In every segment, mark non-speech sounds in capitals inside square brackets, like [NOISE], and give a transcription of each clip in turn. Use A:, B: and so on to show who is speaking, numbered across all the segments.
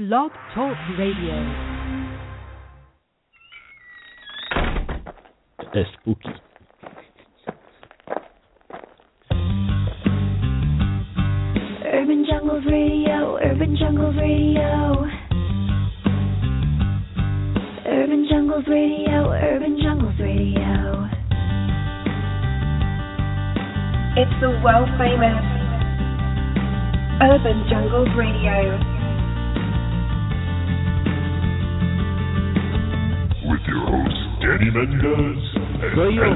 A: Blog Talk Radio.
B: That's spooky.
C: Urban Jungle Radio, Urban Jungle Radio. Urban Jungle Radio, Urban Jungle Radio.
D: It's the world famous Urban Jungle Radio.
E: Manny Mendez
B: Soy yo.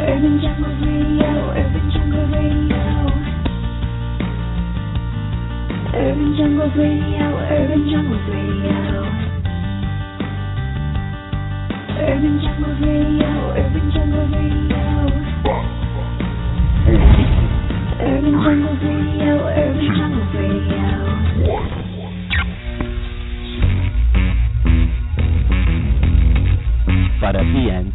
C: Urban Jungle Radio, Urban Jungle Radio. Urban Jungle Radio, Urban Jungle Radio. Urban Jungle Radio, Urban Jungle Radio. Urban Jungle Radio, Urban Jungle Radio.
B: para ti
F: end.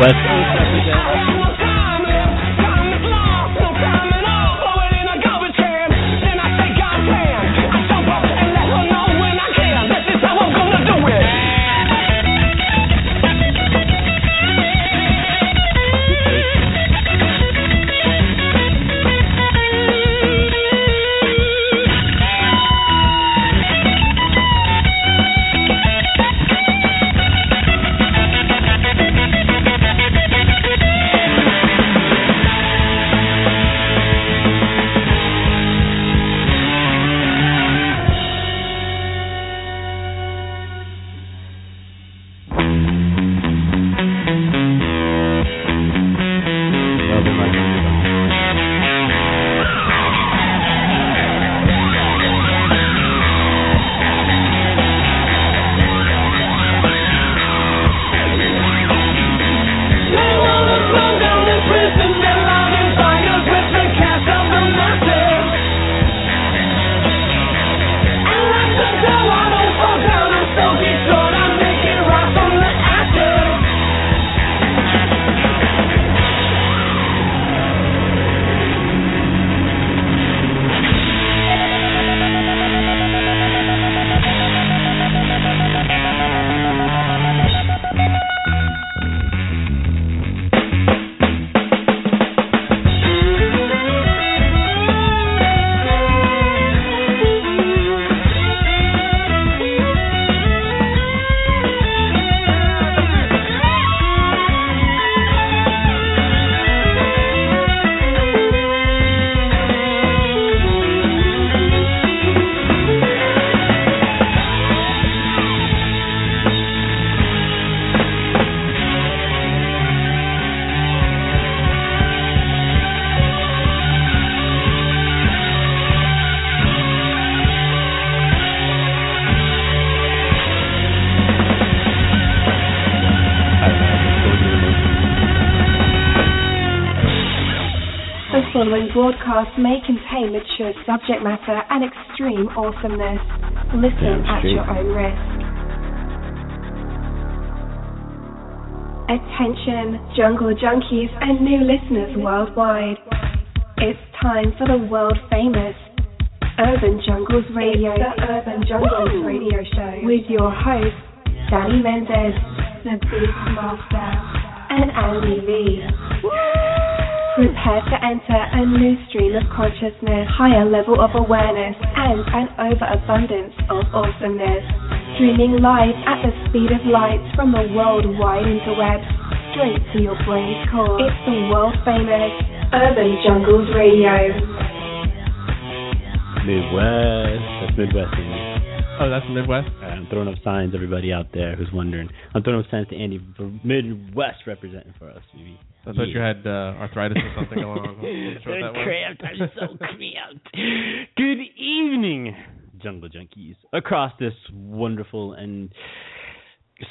B: West
D: following broadcast may contain mature subject matter and extreme awesomeness. Listen at your own risk. Attention, jungle junkies and new listeners worldwide. It's time for the world famous Urban Jungles Radio, it's
C: the Urban Jungles Woo! Radio Show,
D: with your hosts, Danny Mendez, the Beast Master, and Andy Lee. Woo! Prepare to enter a new stream of consciousness, higher level of awareness, and an overabundance of awesomeness. Streaming live at the speed of light from the worldwide interwebs, straight to your brain's core. It's the world famous Urban Jungles Radio.
B: Midwest. That's Midwest. in.
A: Oh, that's Midwest.
B: All right, I'm throwing up signs, everybody out there who's wondering. I'm throwing up signs to Andy for Midwest representing for us. Maybe.
A: I thought you had uh, arthritis or something along on. Wasn't sure what that was.
B: cramped. I'm so [LAUGHS] cramped. Good evening, Jungle Junkies, across this wonderful and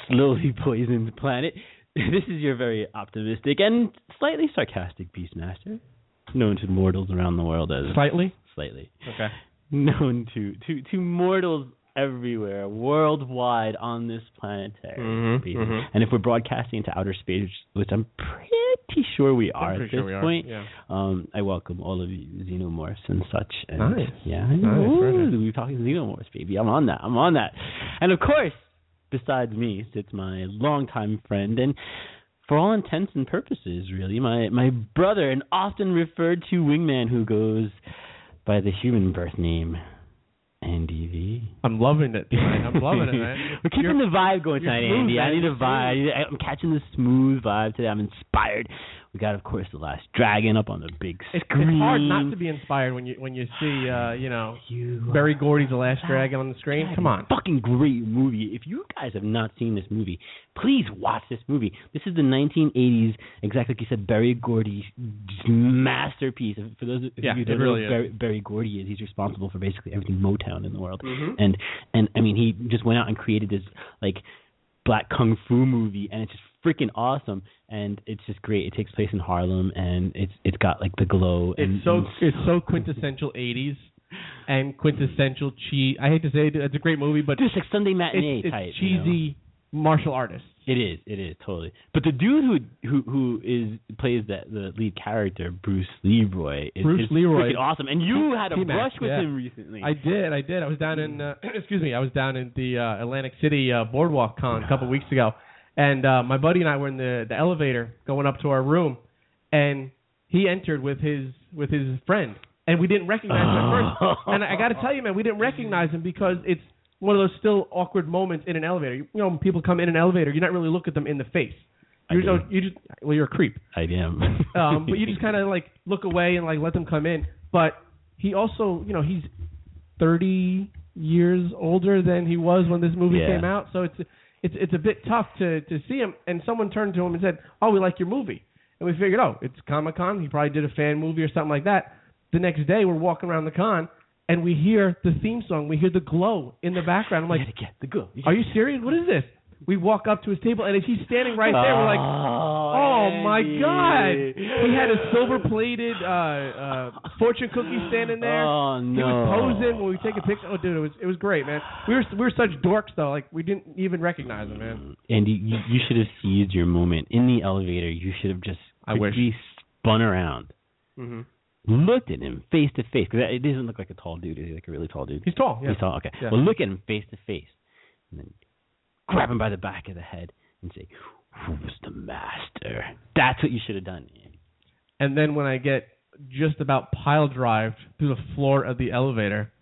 B: slowly poisoned planet. [LAUGHS] This is your very optimistic and slightly sarcastic Beastmaster, known to mortals around the world as
A: Slightly.
B: slightly
A: Okay. [LAUGHS]
B: known to to to mortals everywhere, worldwide on this planetary.
A: Mhm,
B: basis.
A: mhm.
B: And if we're broadcasting to outer space, which I'm pretty sure we are at this
A: sure
B: point,
A: Yeah.
B: um, I welcome all of you xenomorphs and such. And
A: Nice.
B: Yeah,
A: Nice,
B: Ooh, we're talking xenomorphs, baby. I'm on that. I'm on that. And of course, besides me sits my longtime friend and for all intents and purposes, really, my my brother, an often referred to wingman who goes by the human birth name, Andy V.
A: I'm loving it. Tonight. I'm loving it, man. [LAUGHS]
B: We're keeping
A: You're-
B: the vibe going tonight,
A: smooth,
B: I need a vibe. I'm catching the smooth vibe today. I'm inspired. We got, of course, the Last Dragon up on the big
A: It's,
B: screen.
A: it's hard not to be inspired when you when you see uh, [SIGHS] you know
B: You
A: Berry Gordy's The Last Dragon on the screen. Come on.
B: Fucking great movie. If you guys have not seen this movie, please watch this movie. This is the 1980s, exactly like you said, Berry Gordy masterpiece. For those of
A: Yeah,
B: you who don't
A: really
B: know who Berry, Berry Gordy is, he's responsible for basically everything Motown in the world.
A: Mhm.
B: And and I mean, he just went out and created this like black kung fu movie, and it's just freaking awesome. And it's just great. It takes place in Harlem, and it's it's got like the glow. And,
A: It's so
B: and
A: it's so quintessential '80s and quintessential cheese. I hate to say it, it's a great movie, but
B: just like Sunday matinee
A: it's, it's
B: type. you know?
A: cheesy martial artist.
B: It is. It is totally. But the dude who who who is plays that the lead character, Bruce Leroy, is,
A: Bruce
B: is
A: Leroy.
B: freaking awesome. And you had a
A: Taimak,
B: brush with
A: yeah.
B: him recently.
A: I did, I did. I was down in uh, [CLEARS THROAT] excuse me, I was down in the uh, Atlantic City uh, Boardwalk Con a couple weeks ago, and uh, my buddy and I were in the the elevator going up to our room, and he entered with his with his friend, and we didn't recognize him at first. And I, got to tell you, man, we didn't recognize him because it's one of those still awkward moments in an elevator. You know, when people come in an elevator, you're not really look at them in the face. You don't. You just well, you're a creep.
B: I am. [LAUGHS]
A: um, but you just kind of like look away and like let them come in. But he also, you know, he's 30 years older than he was when this movie
B: Yeah.
A: came out. So it's it's it's a bit tough to to see him. And someone turned to him and said, "Oh, we like your movie." And we figured, oh, it's Comic Con. He probably did a fan movie or something like that. The next day, we're walking around the con and we hear the theme song. We hear the glow in the background. I'm
B: You
A: like,
B: gotta get the go.
A: are you serious? What is this? We walk up to his table and he's standing right there. We're like, Oh my God! He had a silver-plated uh, uh, fortune cookie standing there.
B: Oh no.
A: He was posing when we take a picture. Oh, dude, it was it was great, man. We were we were such dorks though. Like we didn't even recognize him, man.
B: Andy, you, you should have seized your moment in the elevator. You should have just
A: I wish.
B: spun around,
A: Mm-hmm.
B: looked at him face to face. Because it doesn't look like a tall dude. Is he like a really tall dude?
A: He's tall. Yeah.
B: He's tall. Okay.
A: Yeah.
B: Well, look at him face to face, and then grab him by the back of the head and say, "Who's the master?" That's what you should have done.
A: And then when I get just about pile drived through the floor of the elevator,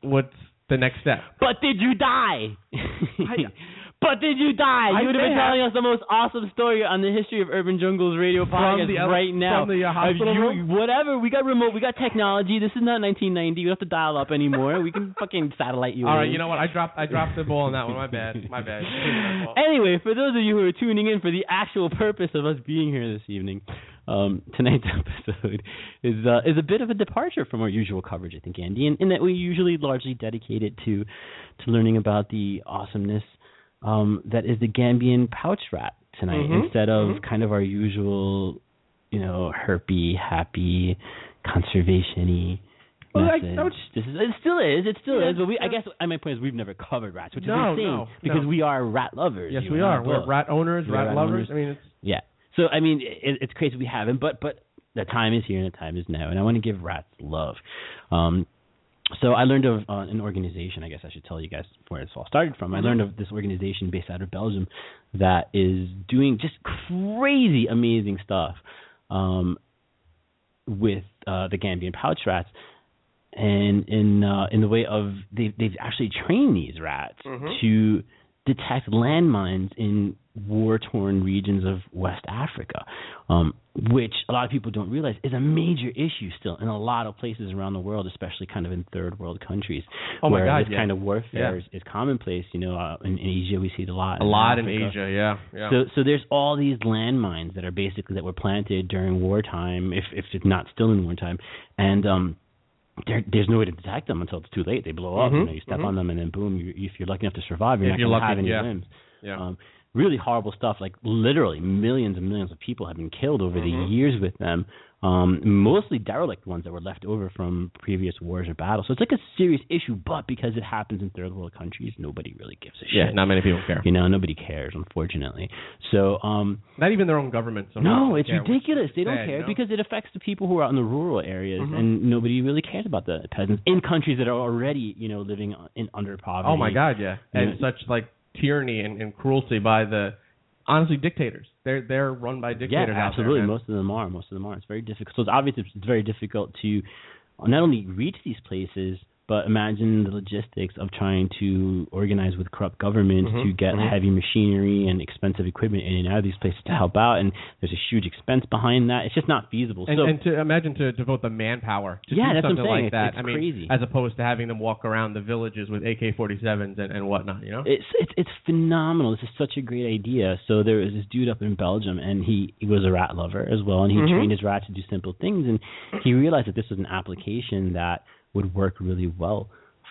A: what's the next step?
B: But did you die?
A: I- [LAUGHS]
B: but did you die?
A: I
B: you would have been
A: have.
B: telling us the most awesome story on the history of Urban Jungles radio podcast
A: the
B: right now.
A: from the, uh, hospital
B: you-
A: room?
B: Whatever. We got remote. We got technology. This is not 1990. We don't have to dial up anymore. we can [LAUGHS] fucking satellite you.
A: All right,
B: in.
A: you know what? I dropped I dropped the ball on that one. My bad. My bad. [LAUGHS]
B: Anyway, for those of you who are tuning in for the actual purpose of us being here this evening, um, tonight's [LAUGHS] episode is uh, is a bit of a departure from our usual coverage, I think, Andy, in, in that we usually largely dedicate it to to learning about the awesomeness um, that is the Gambian pouch rat tonight,
A: Mhm,
B: instead of
A: mhm.
B: kind of our usual, you know, herpy, happy, conservation-y
A: Well, I-. I would-
B: this is, it still is, it still
A: Yeah,
B: is, but we, I guess my point is we've never covered rats, which
A: No,
B: is insane
A: no,
B: because
A: no.
B: we are rat lovers.
A: Yes, we are. We're
B: both.
A: rat owners,
B: We're
A: rat,
B: rat
A: lovers.
B: owners.
A: I mean, it's
B: Yeah. So I mean, it, it's crazy we haven't, but but the time is here and the time is now, and I want to give rats love. Um, so I learned of uh, an organization. I guess I should tell you guys where this all started from. I learned of this organization based out of Belgium that is doing just crazy, amazing stuff um, with uh, the Gambian pouch rats, and in uh, in the way of they they've actually trained these rats to detect landmines in war torn regions of West Africa, um, which a lot of people don't realize is a major issue still in a lot of places around the world, especially kind of in third world countries.
A: Oh my
B: where
A: God,
B: this
A: yeah.
B: kind of warfare
A: Yeah.
B: is, is commonplace. You know, uh, in, in Asia we see it a lot.
A: A lot in Asia, yeah, yeah.
B: So so there's all these landmines that are basically that were planted during wartime, if if it's not still in wartime, and um. There, there's no way to detect them until it's too late. They blow up. You
A: Mhm,
B: know, you step
A: mhm.
B: on them, and then boom. You, if you're lucky enough to survive, you're
A: If
B: not going to have any
A: yeah.
B: limbs.
A: yeah.
B: Um, really horrible stuff. Like literally, millions and millions of people have been killed over
A: Mhm.
B: the years with them. Um, mostly derelict ones that were left over from previous wars or battles. So it's like a serious issue, but because it happens in third world countries, nobody really gives a
A: yeah,
B: shit.
A: Yeah, not many people care.
B: you know, nobody cares, unfortunately. So, um,
A: Not even their own government. So
B: no, it's ridiculous. They don't
A: sad,
B: care
A: you know?
B: because it affects the people who are out in the rural areas,
A: Mhm.
B: and nobody really cares about the peasants in countries that are already, you know, living in under poverty.
A: Oh my God, yeah, and
B: Yeah.
A: such like tyranny and, and cruelty by the honestly dictators. They're they're run by dictators.
B: Yeah,
A: out there,
B: absolutely. Most of them are. Most of them are. It's very difficult. So it's obvious it's it's very difficult to not only reach these places, but imagine the logistics of trying to organize with corrupt governments
A: Mhm,
B: to get
A: mhm.
B: heavy machinery and expensive equipment in and out of these places to help out. And there's a huge expense behind that. It's just not feasible.
A: And,
B: so
A: and to imagine to devote the manpower to
B: Yeah,
A: do
B: that's what I'm
A: something like that.
B: It's-
A: I mean,
B: crazy.
A: as opposed to having them walk around the villages with AK-47s and, and whatnot. You know.
B: It's it's it's phenomenal. This is such a great idea. So there was this dude up in Belgium, and he he was a rat lover as well, and he
A: Mhm.
B: trained his rats to do simple things, and he realized that this was an application that would work really well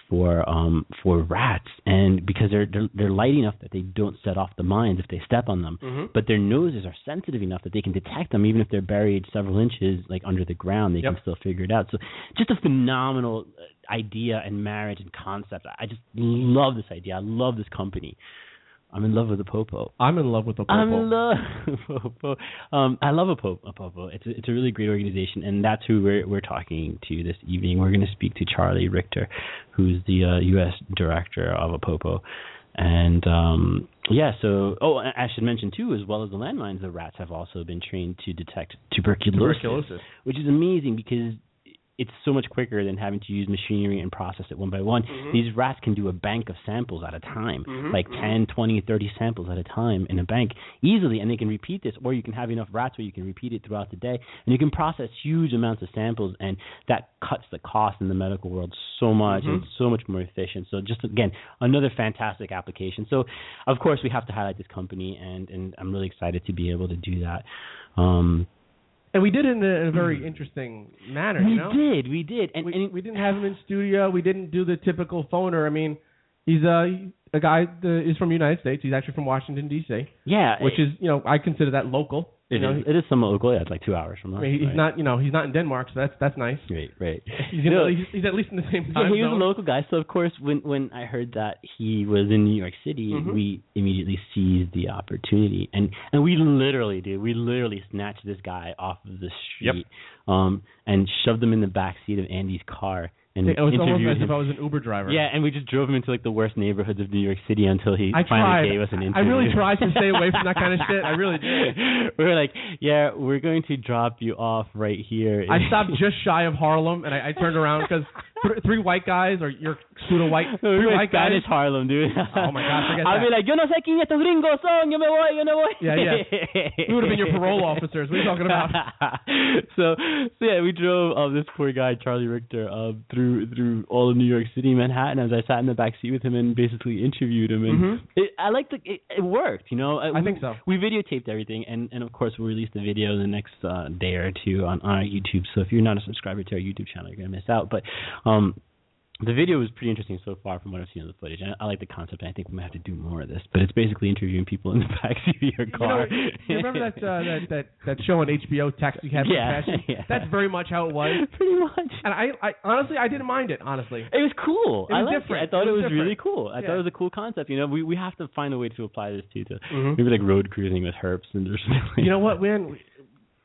B: for um for rats, and because they're they're, they're light enough that they don't set off the mines if they step on them,
A: Mhm.
B: but their noses are sensitive enough that they can detect them even if they're buried several inches like under the ground. They
A: Yep.
B: can still figure it out. So just a phenomenal uh, idea and marriage and concept. I just love this idea. I love this company. I'm in love with the popo.
A: I'm in love with the
B: I'm in love [LAUGHS] with popo. Um, I love APOPO. A popo. It's a, it's a really great organization, and that's who we're we're talking to this evening. We're going to speak to Charlie Richter, who's the uh, U.S. director of APOPO. And um, yeah, so oh, I should mention too, as well as the landmines, the rats have also been trained to detect tuberculosis,
A: Tuberculosis.
B: which is amazing because it's so much quicker than having to use machinery and process it one by one. Mm-hmm. These rats can do a bank of samples at a time, mm-hmm. like mm-hmm. 10, 20, 30 samples at a time in a bank easily, and they can repeat this, or you can have enough rats where you can repeat it throughout the day, and you can process huge amounts of samples, and that cuts the cost in the medical world so much, and so much more efficient. So just again, another fantastic application. So of course we have to highlight this company, and and I'm really excited to be able to do that. Um,
A: And we did it in a, in a very hmm. interesting manner.
B: we
A: you know.
B: did, we did, and,
A: we,
B: and
A: we didn't have him in studio. We didn't do the typical phoner. I mean, he's a a guy that is from the United States. He's actually from Washington D.C.,
B: yeah,
A: which eh, is you know I consider that local.
B: It
A: you know,
B: is. It is somewhat local. Yeah, it's like two hours from
A: I mean, he's
B: right.
A: not you know he's not in Denmark, so that's that's nice.
B: Right, right. [LAUGHS]
A: He's,
B: No.
A: he's, he's at least in the same
B: Yeah,
A: time
B: he was
A: zone.
B: a local guy. So of course, when when I heard that he was in New York City,
A: Mhm.
B: we immediately seized the opportunity, and and we literally did. We literally snatched this guy off of the street, um, and shoved him in the back seat of Andy's car and
A: It was almost as if. I was an Uber driver.
B: Yeah, and we just drove him into like the worst neighborhoods of New York City until he
A: I
B: finally
A: tried.
B: gave us an interview.
A: I really [LAUGHS] tried to stay away from that kind of shit. I really did. [LAUGHS]
B: we were like, yeah, we're going to drop you off right here.
A: I stopped just shy of Harlem, and I, I turned around because th- three white guys, or you're pseudo white, [LAUGHS] three white guys.
B: Spanish Harlem, dude. [LAUGHS]
A: Oh, my God, forget [LAUGHS]
B: I'd be
A: that.
B: like, yo no sé quién estos gringos son, yo me voy, yo me voy.
A: Yeah, yeah. We would have been your parole officers. What are you talking about?
B: so, so yeah, we drove uh, this poor guy Charlie Richter uh, through through all of New York City, Manhattan, as I sat in the back seat with him and basically interviewed him. And
A: Mhm.
B: it, I like the it, it worked, you know.
A: I
B: we,
A: think so.
B: We videotaped everything, and and of course we'll release the video the next uh, day or two on, on our YouTube. So if you're not a subscriber to our YouTube channel, you're gonna miss out. But um, the video was pretty interesting so far from what I've seen of the footage. I, I like the concept. and I think we might have to do more of this. But it's basically interviewing people in the [LAUGHS] backseat of your
A: You know,
B: car.
A: you remember that, uh, that that that show on HBO, Taxi Cab [LAUGHS]
B: Yeah, yeah.
A: That's very much how it was. [LAUGHS]
B: pretty much.
A: And I, I honestly, I didn't mind it. Honestly,
B: It was cool.
A: It
B: I
A: was
B: liked
A: different.
B: it. I thought
A: It
B: it
A: was
B: was, really cool. I
A: Yeah.
B: thought it was a cool concept. You know, we we have to find a way to apply this to to
A: Mhm.
B: maybe like road cruising with herps and or something. like
A: you know what, man?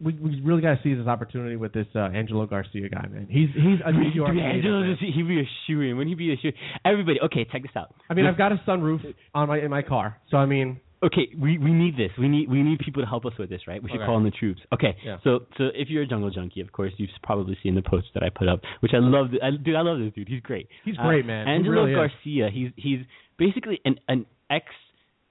A: We we really got to seize this opportunity with this uh, Angelo Garcia guy, man. He's he's a New York.
B: Dude, Angelo,
A: man.
B: he'd be a shoe in. Wouldn't he be a shoe? Everybody, okay, check this out.
A: I mean, I've got a sunroof on my in my car, so I mean,
B: Okay, we we need this. We need we need people to help us with this, right? We should
A: Okay.
B: call in the troops. Okay,
A: Yeah.
B: so so if you're a jungle junkie, of course you've probably seen the posts that I put up, which I love. I, dude, I love this dude. He's great.
A: He's
B: Uh,
A: great, man. He
B: Angelo
A: really is.
B: Garcia. He's he's basically an an ex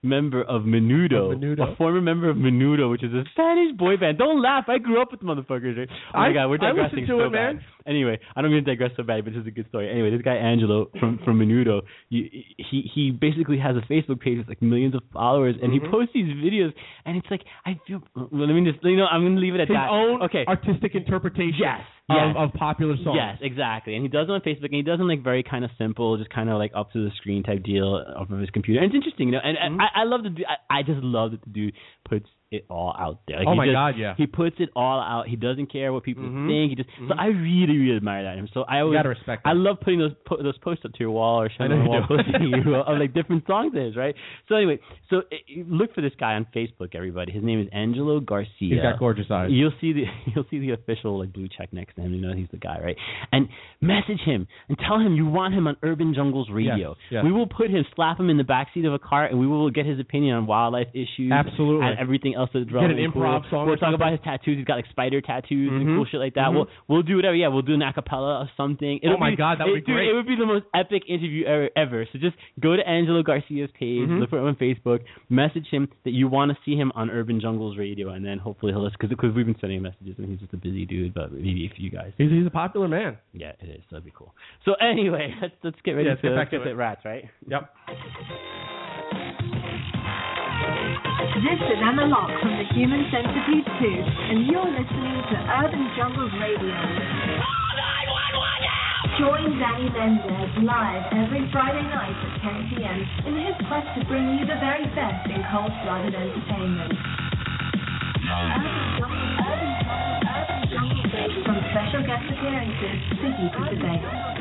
B: member of Menudo,
A: Of Menudo.
B: a former member of Menudo, which is a Spanish boy band. Don't laugh. I grew up with the motherfuckers. Right? Oh my
A: I-
B: god, we're
A: I
B: digressing
A: listened to
B: so
A: it, man.
B: Anyway, I don't mean to digress so bad, but this is a good story. Anyway, this guy Angelo from from Menudo, he he basically has a Facebook page with like millions of followers, and
A: Mm-hmm.
B: he posts these videos, and it's like I feel. Well, let me just you know I'm gonna leave it at
A: his
B: that.
A: own
B: okay.
A: artistic interpretation
B: Yes,
A: of,
B: yes.
A: of popular songs.
B: Yes, exactly. And he does it on Facebook, and he does it like very kind of simple, just kind of like up to the screen type deal off of his computer. And it's interesting, you know. And, and
A: Mm-hmm.
B: I, I love the. I, I just love that the dude puts it all out there. Like,
A: Oh my
B: just-
A: God, yeah.
B: He puts it all out. He doesn't care what people
A: Mhm.
B: think. He just. So I really, really admire that him. So I
A: You
B: always.
A: gotta respect
B: I
A: that.
B: love putting those po- those posts up to your wall or
A: I
B: showing on the wall [LAUGHS] you of like different songs it is, right? So anyway, so uh, look for this guy on Facebook, everybody. His name is Angelo Garcia.
A: He's got gorgeous eyes.
B: You'll see the [LAUGHS] you'll see the official like blue check next to him. You know he's the guy, right? And message him and tell him you want him on Urban Jungles Radio.
A: yes.
B: We will put him, slap him in the back seat of a car, and we will get his opinion on wildlife issues.
A: Absolutely.
B: And everything else that's
A: an
B: and
A: improv
B: cool.
A: song
B: We'll
A: or
B: talk about his tattoos. He's got like spider tattoos and
A: Mhm.
B: cool shit like that.
A: Mhm.
B: We'll we'll do whatever. Yeah, we'll do an acapella or something. It'll
A: Oh my
B: be-
A: God, that would
B: it-
A: be
B: dude,
A: great.
B: It would be the most epic interview ever. ever. So just go to Angelo Garcia's page,
A: Mhm.
B: look for him on Facebook, message him that you want to see him on Urban Jungles Radio, and then hopefully he'll listen because we've been sending messages and he's just a busy dude. But maybe if you guys,
A: He's he's a popular man.
B: yeah, it is. That'd be cool. So anyway, [LAUGHS] let's let's get ready
A: Yeah, let's
B: to
A: get back to
B: get
A: it.
B: rats, right?
A: Yep.
G: This is Emma Locke from the Human Centipede 2, and you're listening to Urban Jungles Radio.
C: Join Danny Mendez live every Friday night at 10 p.m. in his quest to bring you the very best in cold-blooded entertainment. Jungle, Jungle, Jungle From special guest appearances to heated debate.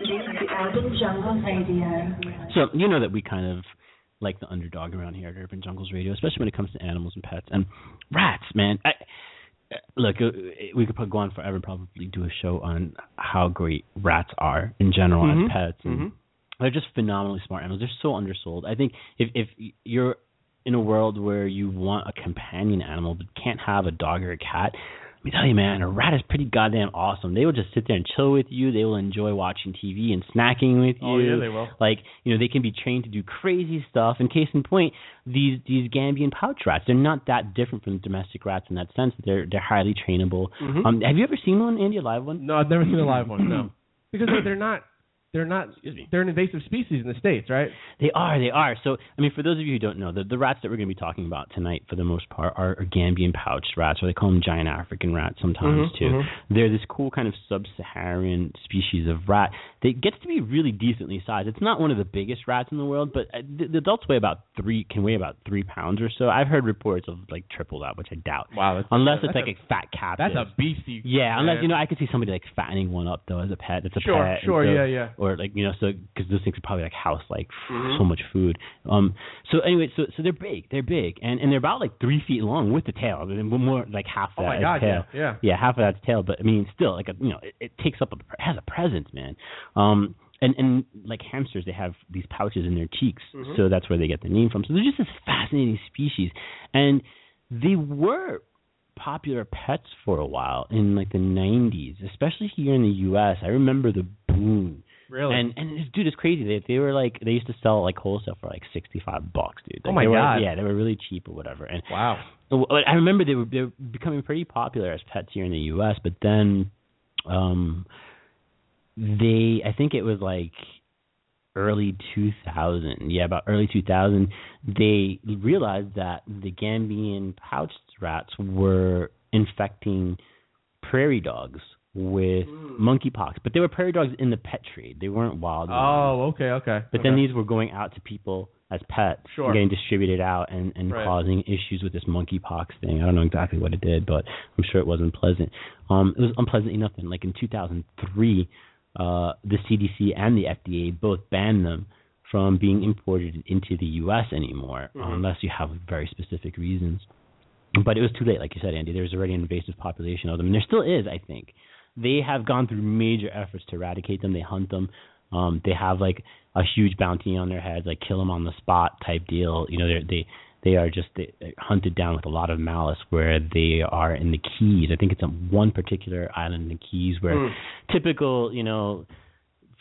C: Listening to Urban Jungle Radio.
B: So you know that we kind of like the underdog around here at Urban Jungles Radio, especially when it comes to animals and pets and rats. Man, I, uh, look, uh, we could go on forever and probably do a show on how great rats are in general
A: Mhm.
B: as pets. And
A: Mhm.
B: They're just phenomenally smart animals. They're so undersold. I think if if you're in a world where you want a companion animal but can't have a dog or a cat, me tell you, man, a rat is pretty goddamn awesome. They will just sit there and chill with you. They will enjoy watching TV and snacking with you.
A: Oh, yeah, they will.
B: Like, you know, they can be trained to do crazy stuff. And case in point, these these Gambian pouch rats, they're not that different from domestic rats in that sense. They're they're highly trainable.
A: Mhm.
B: Um, have you ever seen one, Andy, a live one?
A: No, I've never seen a live one. No, [CLEARS THROAT] because they're not. They're not.
B: Excuse me.
A: They're an invasive species in the states, right?
B: They are, they are. So, I mean, for those of you who don't know, the, the rats that we're going to be talking about tonight, for the most part, are, are Gambian pouched rats, or they call them giant African rats sometimes
A: Mhm,
B: too.
A: mhm.
B: They're this cool kind of sub-Saharan species of rat that gets to be really decently sized. It's not one of the biggest rats in the world, but uh, the, the adults weigh about three, can weigh about three pounds or so. I've heard reports of like triple that, which I doubt.
A: Wow, that's
B: Unless
A: that's
B: it's like
A: a,
B: a fat captive.
A: that's a beastie.
B: Yeah, unless you know, I could see somebody like fattening one up though as a pet. It's a
A: Sure,
B: pet. and
A: sure,
B: so-
A: yeah, yeah.
B: Or like you know, so because those things are probably like house like
A: Mhm.
B: so much food. Um. So anyway, so so they're big, they're big, and and they're about like three feet long with the tail. I mean, more like half
A: Oh
B: that
A: my
B: is
A: God,
B: tail.
A: yeah, yeah.
B: Yeah, half of that's tail, but I mean, still like a you know, it, it takes up a it has a presence, man. Um. And and like hamsters, they have these pouches in their cheeks,
A: Mhm.
B: so that's where they get the name from. So they're just this fascinating species, and they were popular pets for a while in like the 90s, especially here in the U.S. I remember the boom.
A: Really?
B: And and this, dude, it's crazy. They they were like they used to sell like wholesale for like sixty five bucks, dude.
A: Oh my
B: they were,
A: God.
B: Yeah, they were really cheap or whatever. And
A: wow.
B: I remember they were they were becoming pretty popular as pets here in the U.S. But then, um, they I think it was like early 2000 yeah about early 2000 they realized that the gambian pouched rats were infecting prairie dogs with monkeypox but they were prairie dogs in the pet trade they weren't wild.
A: Oh, okay, okay.
B: But
A: okay.
B: then these were going out to people as pets,
A: Sure.
B: and getting distributed out and, and
A: Right.
B: causing issues with this monkeypox thing. I don't know exactly what it did, but I'm sure it wasn't pleasant. Um, it was unpleasant enough that, like in 2003, uh, the CDC and the FDA both banned them from being imported into the U.S. anymore,
A: Mhm.
B: unless you have very specific reasons. But it was too late, like you said, Andy. There was already an invasive population of them, and there still is, I think. They have gone through major efforts to eradicate them. They hunt them. Um, they have like a huge bounty on their heads, like kill them on the spot type deal. You know, they're, they they are just they, hunted down with a lot of malice. Where they are in the Keys, I think it's on one particular island in the Keys where
A: Mm.
B: typical, you know,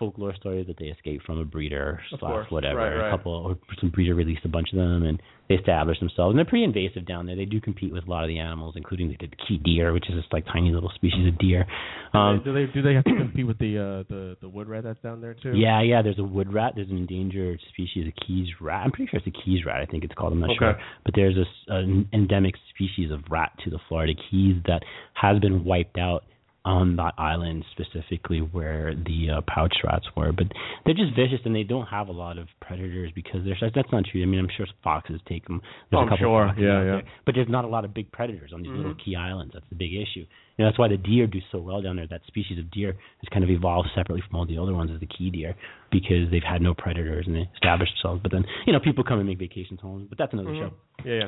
B: folklore story that they escaped from a breeder
A: Of
B: slash
A: course.
B: whatever.
A: Right, right.
B: A couple or some breeder released a bunch of them and they established themselves. And they're pretty invasive down there. They do compete with a lot of the animals, including the, the key deer, which is this like tiny little species of deer. Um,
A: do they do they have to compete with the uh, the the wood rat that's down there too?
B: yeah, yeah. There's a wood rat. There's an endangered species of Keys rat. I'm pretty sure it's a Keys rat. I think it's called. I'm not
A: Okay.
B: sure. But there's this an endemic species of rat to the Florida Keys that has been wiped out on that island specifically where the uh, pouch rats were. But they're just vicious and they don't have a lot of predators because there's that's not true. I mean, I'm sure foxes take them. There's
A: Oh,
B: a couple
A: sure. Yeah, yeah.
B: there. But there's not a lot of big predators on these little
A: Mhm.
B: key islands. That's the big issue. You know, that's why the deer do so well down there. That species of deer has kind of evolved separately from all the other ones as the key deer because they've had no predators and they established themselves. But then, you know, people come and make vacations homes. But that's another
A: Mhm.
B: show.
A: Yeah, yeah.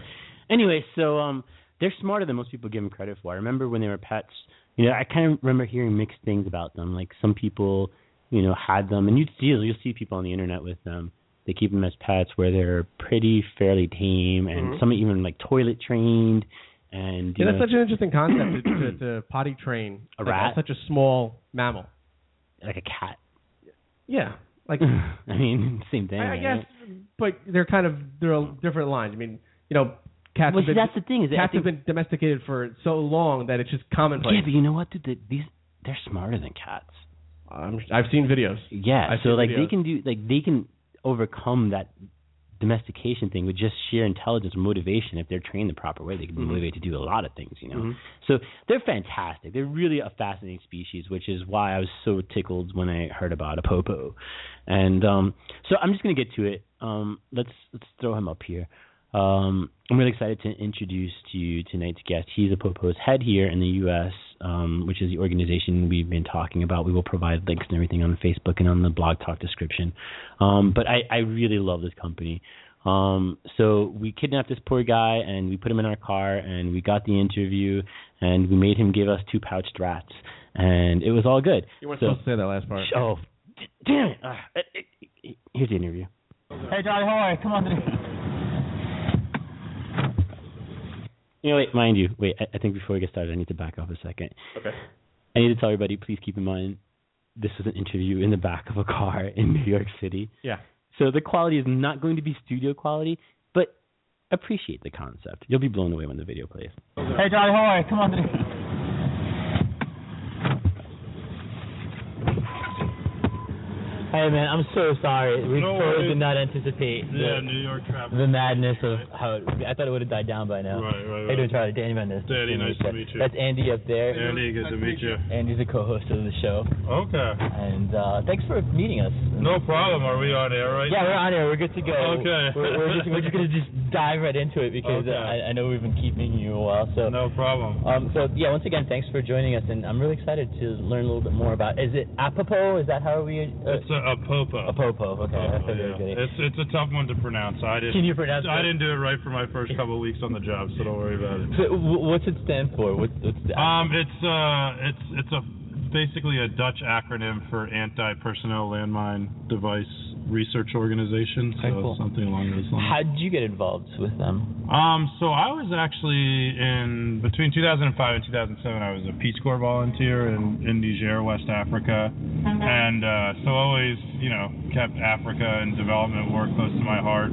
B: Anyway, so um, they're smarter than most people give them credit for. I remember when they were pets. You know, I kind of remember hearing mixed things about them. Like some people, you know, had them, and you'd see you'll see people on the internet with them. They keep them as pets where they're pretty fairly tame, and
A: Mhm.
B: some even like toilet trained. And you
A: Yeah,
B: know,
A: that's such an interesting concept to, to, to potty train
B: A
A: like,
B: rat?
A: such a small mammal.
B: like a cat.
A: Yeah, like [LAUGHS]
B: I mean, same thing.
A: I, I
B: right?
A: guess, but they're kind of they're a different lines. I mean, you know, cats
B: Well,
A: been
B: that's the thing is
A: cats have been domesticated for so long that it's just commonplace.
B: yeah, but you know what, dude? The, these they're smarter than cats.
A: Um, I've seen videos.
B: Yeah,
A: I've
B: so like they can do like they can overcome that domestication thing with just sheer intelligence or motivation if they're trained the proper way. They can be
A: Mhm.
B: motivated to do a lot of things, you know.
A: Mhm.
B: So they're fantastic. They're really a fascinating species, which is why I was so tickled when I heard about APOPO. And um so I'm just gonna get to it. Um let's let's throw him up here. Um I'm really excited to introduce to you tonight's guest. He's APOPO's head here in the US, um, which is the organization we've been talking about. We will provide links and everything on Facebook and on the blog talk description. Um but I, I really love this company. Um, so we kidnapped this poor guy and we put him in our car and we got the interview and we made him give us two pouched rats and it was all good.
A: You weren't
B: So-
A: supposed to say that last part.
B: Oh, d- damn it! Uh, it- it- here's the interview.
H: Hey, Johnny, how are you? Come on.
B: You know, wait, mind you, wait. I, I think before we get started, I need to back off a second.
A: Okay.
B: I need to tell everybody, please keep in mind, this was an interview in the back of a car [LAUGHS] in New York City.
A: Yeah.
B: So the quality is not going to be studio quality, but appreciate the concept. You'll be blown away when the video plays.
H: Hey, Johnny, how are you? Come on. Hey, man, I'm so sorry. We
I: No
H: totally did not anticipate
I: Yeah,
H: the,
I: New York traffic.
H: the madness of how it, I thought it would have died down by now.
I: Right, right,
H: How you
I: right.
H: doing, Charlie? Danny Mendez.
I: Danny, nice to meet you.
H: That's Andy up there.
I: Andy, good to meet you.
H: Andy's the co-host of the show.
I: Okay.
H: And uh, thanks for meeting us.
I: No problem. Are we on air right
H: Yeah,
I: now?
H: we're on air. We're good to go.
I: Okay.
H: We're, we're, just, we're just gonna just dive right into it because
I: Okay.
H: I, I know we've been keeping you a while. So
I: No problem.
H: Um, so yeah, once again, thanks for joining us, and I'm really excited to learn a little bit more about. Is it Apopo? Is that how we? Uh,
I: a, a popo.
H: a popo. Okay, I
I: Popo, yeah.
H: I'd get it.
I: It's it's a tough one to pronounce. I didn't.
H: Can you pronounce
I: I
H: it?
I: didn't do it right for my first [LAUGHS] couple of weeks on the job, so don't worry about it.
H: So what's it stand for? What's, what's the?
I: Um, it's uh, it's it's a basically a Dutch acronym for Anti-Personnel Landmine Device Research Organization, so
H: cool.
I: something along those lines.
H: How did you get involved with them?
I: Um, so I was actually in between 2005 and 2007. I was a Peace Corps volunteer in, in Niger, West Africa, and uh, so always, you know, kept Africa and development work close to my heart.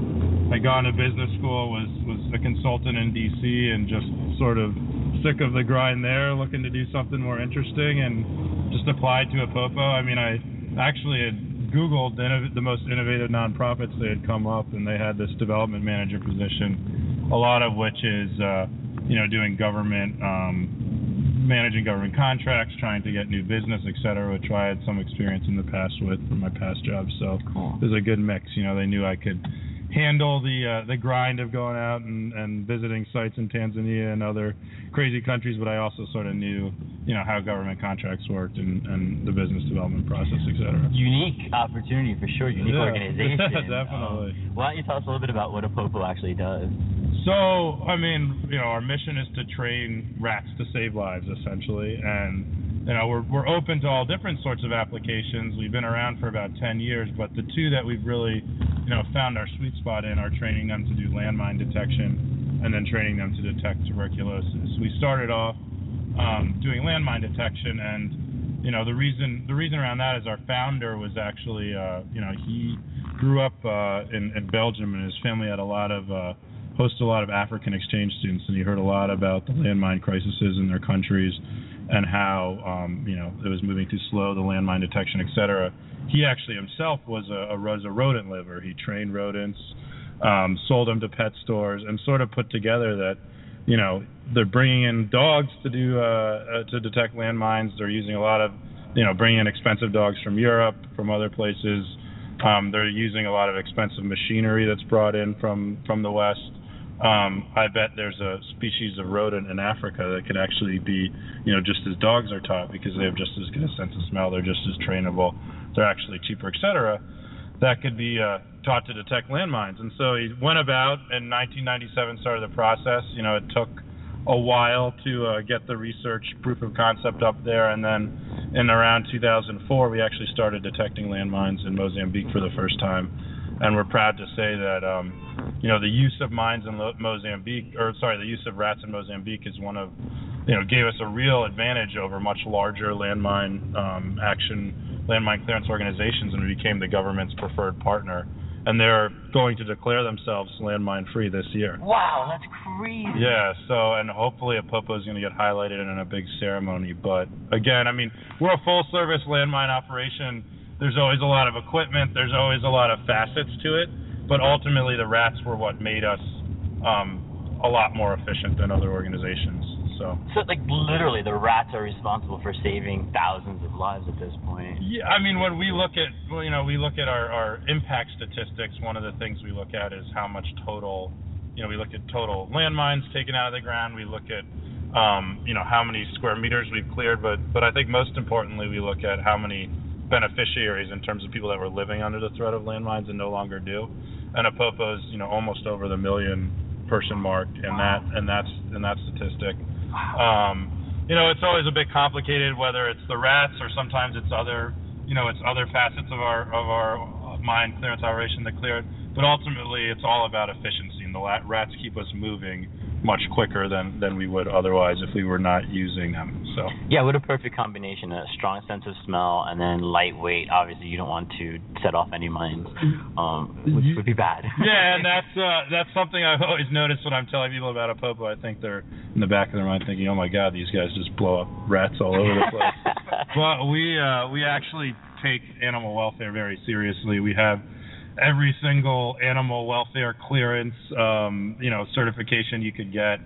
I: I'd gone to business school, was was a consultant in DC, and just sort of sick of the grind there, looking to do something more interesting, and just applied to APOPO. I mean, I actually had Googled the, the most innovative nonprofits they had come up, and they had this development manager position, a lot of which is, uh, you know, doing government, um, managing government contracts, trying to get new business, et cetera, which I had some experience in the past with from my past jobs. So
H: Cool.
I: it was a good mix. You know, they knew I could handle the uh, the grind of going out and, and visiting sites in Tanzania and other crazy countries, but I also sort of knew, you know, how government contracts worked and, and the business development process, et cetera.
H: Unique opportunity for sure. Unique
I: Yeah.
H: organization. [LAUGHS]
I: Definitely.
H: Um, why don't you tell us a little bit about what APOPO actually does?
I: So, I mean, you know, our mission is to train rats to save lives, essentially, and you know, we're we're open to all different sorts of applications. We've been around for about 10 years, but the two that we've really, you know, found our sweet spot in are training them to do landmine detection and then training them to detect tuberculosis. We started off um, doing landmine detection, and you know, the reason the reason around that is our founder was actually, uh, you know, he grew up uh, in, in Belgium, and his family had a lot of uh, hosted a lot of African exchange students, and he heard a lot about the landmine crises in their countries and how um, you know it was moving too slow, the landmine detection, et cetera. He actually himself was a, a was a rodent liver. He trained rodents, um, sold them to pet stores, and sort of put together that you know they're bringing in dogs to do uh, uh, to detect landmines. They're using a lot of you know bringing in expensive dogs from Europe, from other places. Um, they're using a lot of expensive machinery that's brought in from from the West. Um, I bet there's a species of rodent in Africa that could actually be, you know, just as dogs are taught because they have just as good a sense of smell. They're just as trainable. They're actually cheaper, etc. That could be uh, taught to detect landmines. And so he went about in 1997, started the process. You know, it took a while to uh, get the research proof of concept up there, and then in around 2004, we actually started detecting landmines in Mozambique for the first time. And we're proud to say that, um, you know, the use of mines in Mozambique, or sorry, the use of rats in Mozambique is one of, you know, gave us a real advantage over much larger landmine um, action, landmine clearance organizations, and became the government's preferred partner. And they're going to declare themselves landmine free this year.
H: Wow, that's crazy.
I: Yeah, so and hopefully APOPO is going to get highlighted in a big ceremony. But again, I mean, we're a full service landmine operation. There's always a lot of equipment. There's always a lot of facets to it. But ultimately, the rats were what made us um, a lot more efficient than other organizations. So.
H: So, like, literally, the rats are responsible for saving thousands of lives at this point.
I: Yeah, I mean, when we look at, well, you know, we look at our, our impact statistics. One of the things we look at is how much total, you know, we look at total landmines taken out of the ground. We look at, um, you know, how many square meters we've cleared. But, but I think most importantly, we look at how many beneficiaries in terms of people that were living under the threat of landmines and no longer do. And Apopo's, you know, almost over the million person mark in that and that's in that statistic. Um, you know, it's always a bit complicated whether it's the rats or sometimes it's other, you know, it's other facets of our of our mine clearance operation that clear it. But ultimately, it's all about efficiency, and the rats keep us moving much quicker than than we would otherwise if we were not using them. So.
H: Yeah, what a perfect combination. A strong sense of smell and then lightweight. Obviously, you don't want to set off any mines, um, which would be bad. [LAUGHS]
I: yeah, and that's uh, that's something I've always noticed when I'm telling people about APOPO. I think they're in the back of their mind thinking, "Oh my God, these guys just blow up rats all over the place." [LAUGHS] but we uh, we actually take animal welfare very seriously. We have every single animal welfare clearance, um, you know, certification you could get.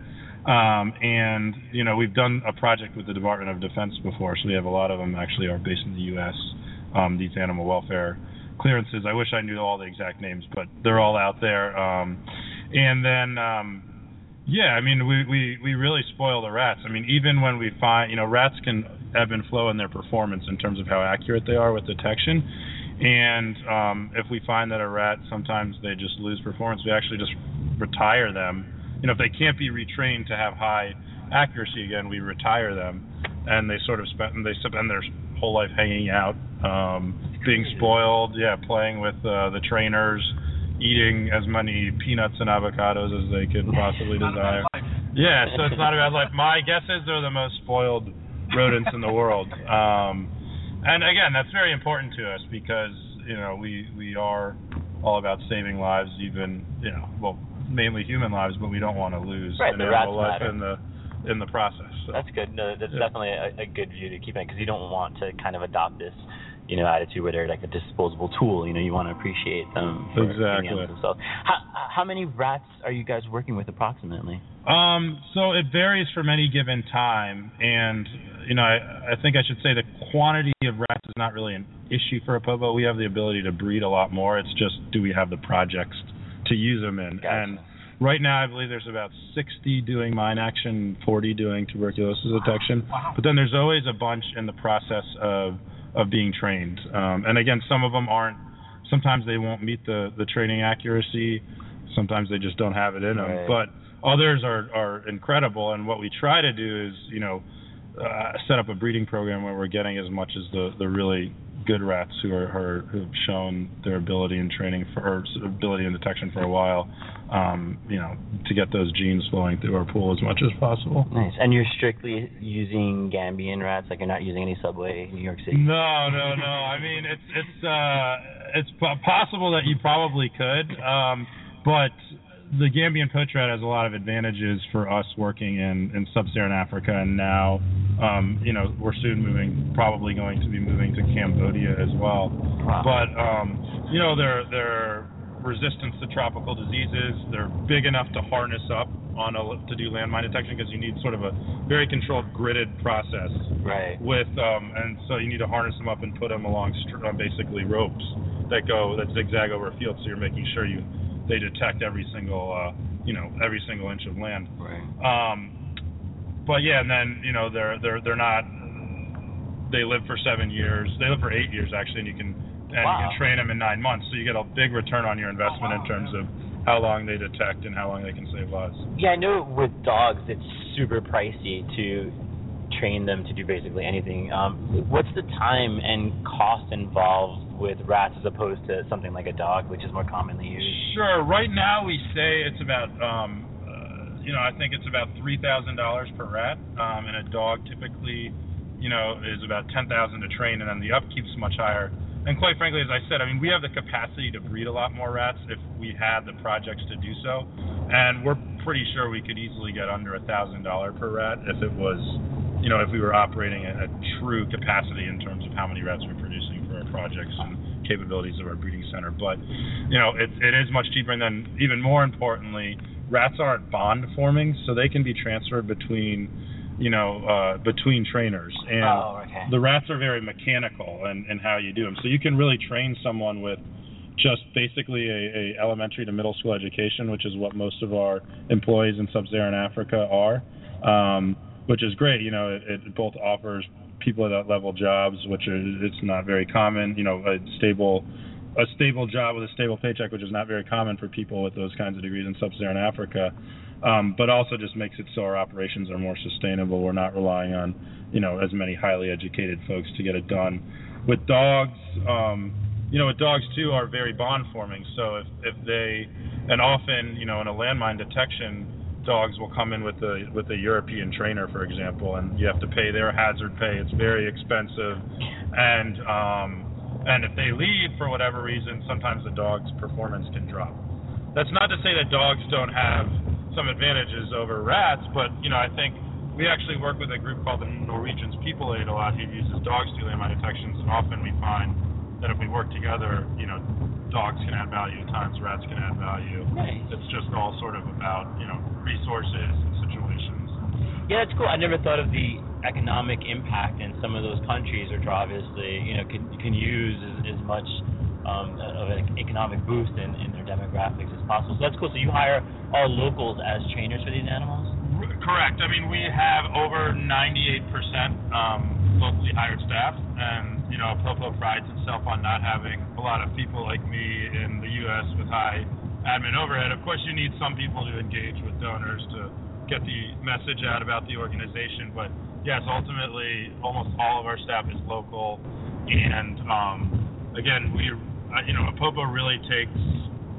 I: Um, and you know, we've done a project with the Department of Defense before, so we have a lot of them actually are based in the U.S. Um, these animal welfare clearances. I wish I knew all the exact names, but they're all out there. Um, and then, um, yeah, I mean, we, we we really spoil the rats. I mean, even when we find, you know, rats can ebb and flow in their performance in terms of how accurate they are with detection. And um, if we find that a rat sometimes they just lose performance, we actually just retire them. You know, if they can't be retrained to have high accuracy again, we retire them, and they sort of spend they spend their whole life hanging out, um, being spoiled, yeah, playing with uh, the trainers, eating as many peanuts and avocados as they could possibly [LAUGHS] desire. Yeah, so it's not a bad life. My guess is they're the most spoiled rodents in the world. [LAUGHS] Um, and again, that's very important to us because you know we we are all about saving lives, even you know, well, mainly human lives, but we don't want to lose
H: Right,
I: an animal life
H: matter.
I: in the in the process. So.
H: That's good. No, that's
I: Yeah.
H: definitely a, a good view to keep in because you don't want to kind of adopt this, you know, attitude where they're like a disposable tool. You know, you want to appreciate them for
I: Exactly.
H: themselves. How how many rats are you guys working with approximately?
I: Um, so it varies from any given time, and you know, I, I think I should say the quantity of rats is not really an issue for APOPO. We have the ability to breed a lot more. It's just do we have the projects to use them in.
H: Gotcha.
I: And right now, I believe there's about 60 doing mine action, 40 doing tuberculosis detection. But then there's always a bunch in the process of of being trained. Um, and again, some of them aren't. Sometimes they won't meet the the training accuracy. Sometimes they just don't have it in them.
H: Right.
I: But others are are incredible. And what we try to do is, you know, uh, set up a breeding program where we're getting as much as the the really good rats who are, are who've shown their ability in training for or ability in detection for a while, um, you know, to get those genes flowing through our pool as much as possible.
H: Nice. And you're strictly using Gambian rats, like you're not using any Subway in New York City.
I: No, no, no. I mean, it's it's uh, it's po- possible that you probably could, um, but the Gambian rat has a lot of advantages for us working in in sub-Saharan Africa, and now, um, you know, we're soon moving, probably going to be moving to Cambodia as well. But um, you know, they're they're resistant to tropical diseases. They're big enough to harness up on a to do landmine detection because you need sort of a very controlled gridded process
H: Right.
I: with um and so you need to harness them up and put them along str- basically ropes that go that zigzag over a field so you're making sure you they detect every single uh you know every single inch of land
H: Right.
I: um but yeah and then you know they're they're they're not they live for seven years they live for eight years actually and you can and you can train them in nine months so you get a big return on your investment in terms of how long they detect and how long they can save lives
H: Yeah, I know with dogs it's super pricey to train them to do basically anything. Um, what's the time and cost involved with rats as opposed to something like a dog, which is more commonly used?
I: Sure. Right now we say it's about um uh, you know, I think it's about three thousand dollars per rat. Um and a dog typically, you know, is about ten thousand to train and then the upkeep's much higher. And quite frankly, as I said, I mean we have the capacity to breed a lot more rats if we had the projects to do so. And we're pretty sure we could easily get under a thousand dollar per rat if it was you know, if we were operating at a true capacity in terms of how many rats for our projects and capabilities of our breeding center. But, you know, it, it is much cheaper. And then, even more importantly, rats aren't bond forming, so they can be transferred between, you know, uh, between trainers. And
H: Oh, okay.
I: the rats are very mechanical in, in how you do them. So you can really train someone with just basically a, a elementary to middle school education, which is what most of our employees in sub-Saharan Africa are, um, which is great. You know, it, it both offers people at that level jobs, which is it's not very common. You know, a stable a stable job with a stable paycheck, which is not very common for people with those kinds of degrees in sub-Saharan Africa. Um, but also just makes it so our operations are more sustainable. We're not relying on, you know, as many highly educated folks to get it done. With dogs, um, you know, with dogs too are very bond forming. So if if they, and often, you know, in a landmine detection, dogs will come in with a with a European trainer, for example, and you have to pay their hazard pay. It's very expensive, and um, and if they leave for whatever reason, sometimes the dog's performance can drop. That's not to say that dogs don't have some advantages over rats, but you know, I think we actually work with a group called the Norwegian People's Aid a lot who uses dogs to do landmine detections, and often we find that if we work together, you know, dogs can add value at times, rats can add value.
H: Nice.
I: It's just all sort of about, you know, resources and situations.
H: Yeah, that's cool. I never thought of the economic impact in some of those countries, which are obviously you know can can use as, as much um, of an economic boost in, in their demographics as possible. So that's cool. So you hire all locals as trainers for these animals?
I: Correct. I mean, we have over 98% um, locally hired staff, and you know, Popo prides itself on not having a lot of people like me in the U.S. with high admin overhead. Of course, you need some people to engage with donors to get the message out about the organization, but yes, ultimately, almost all of our staff is local, and um, again, we, uh, you know, Popo really takes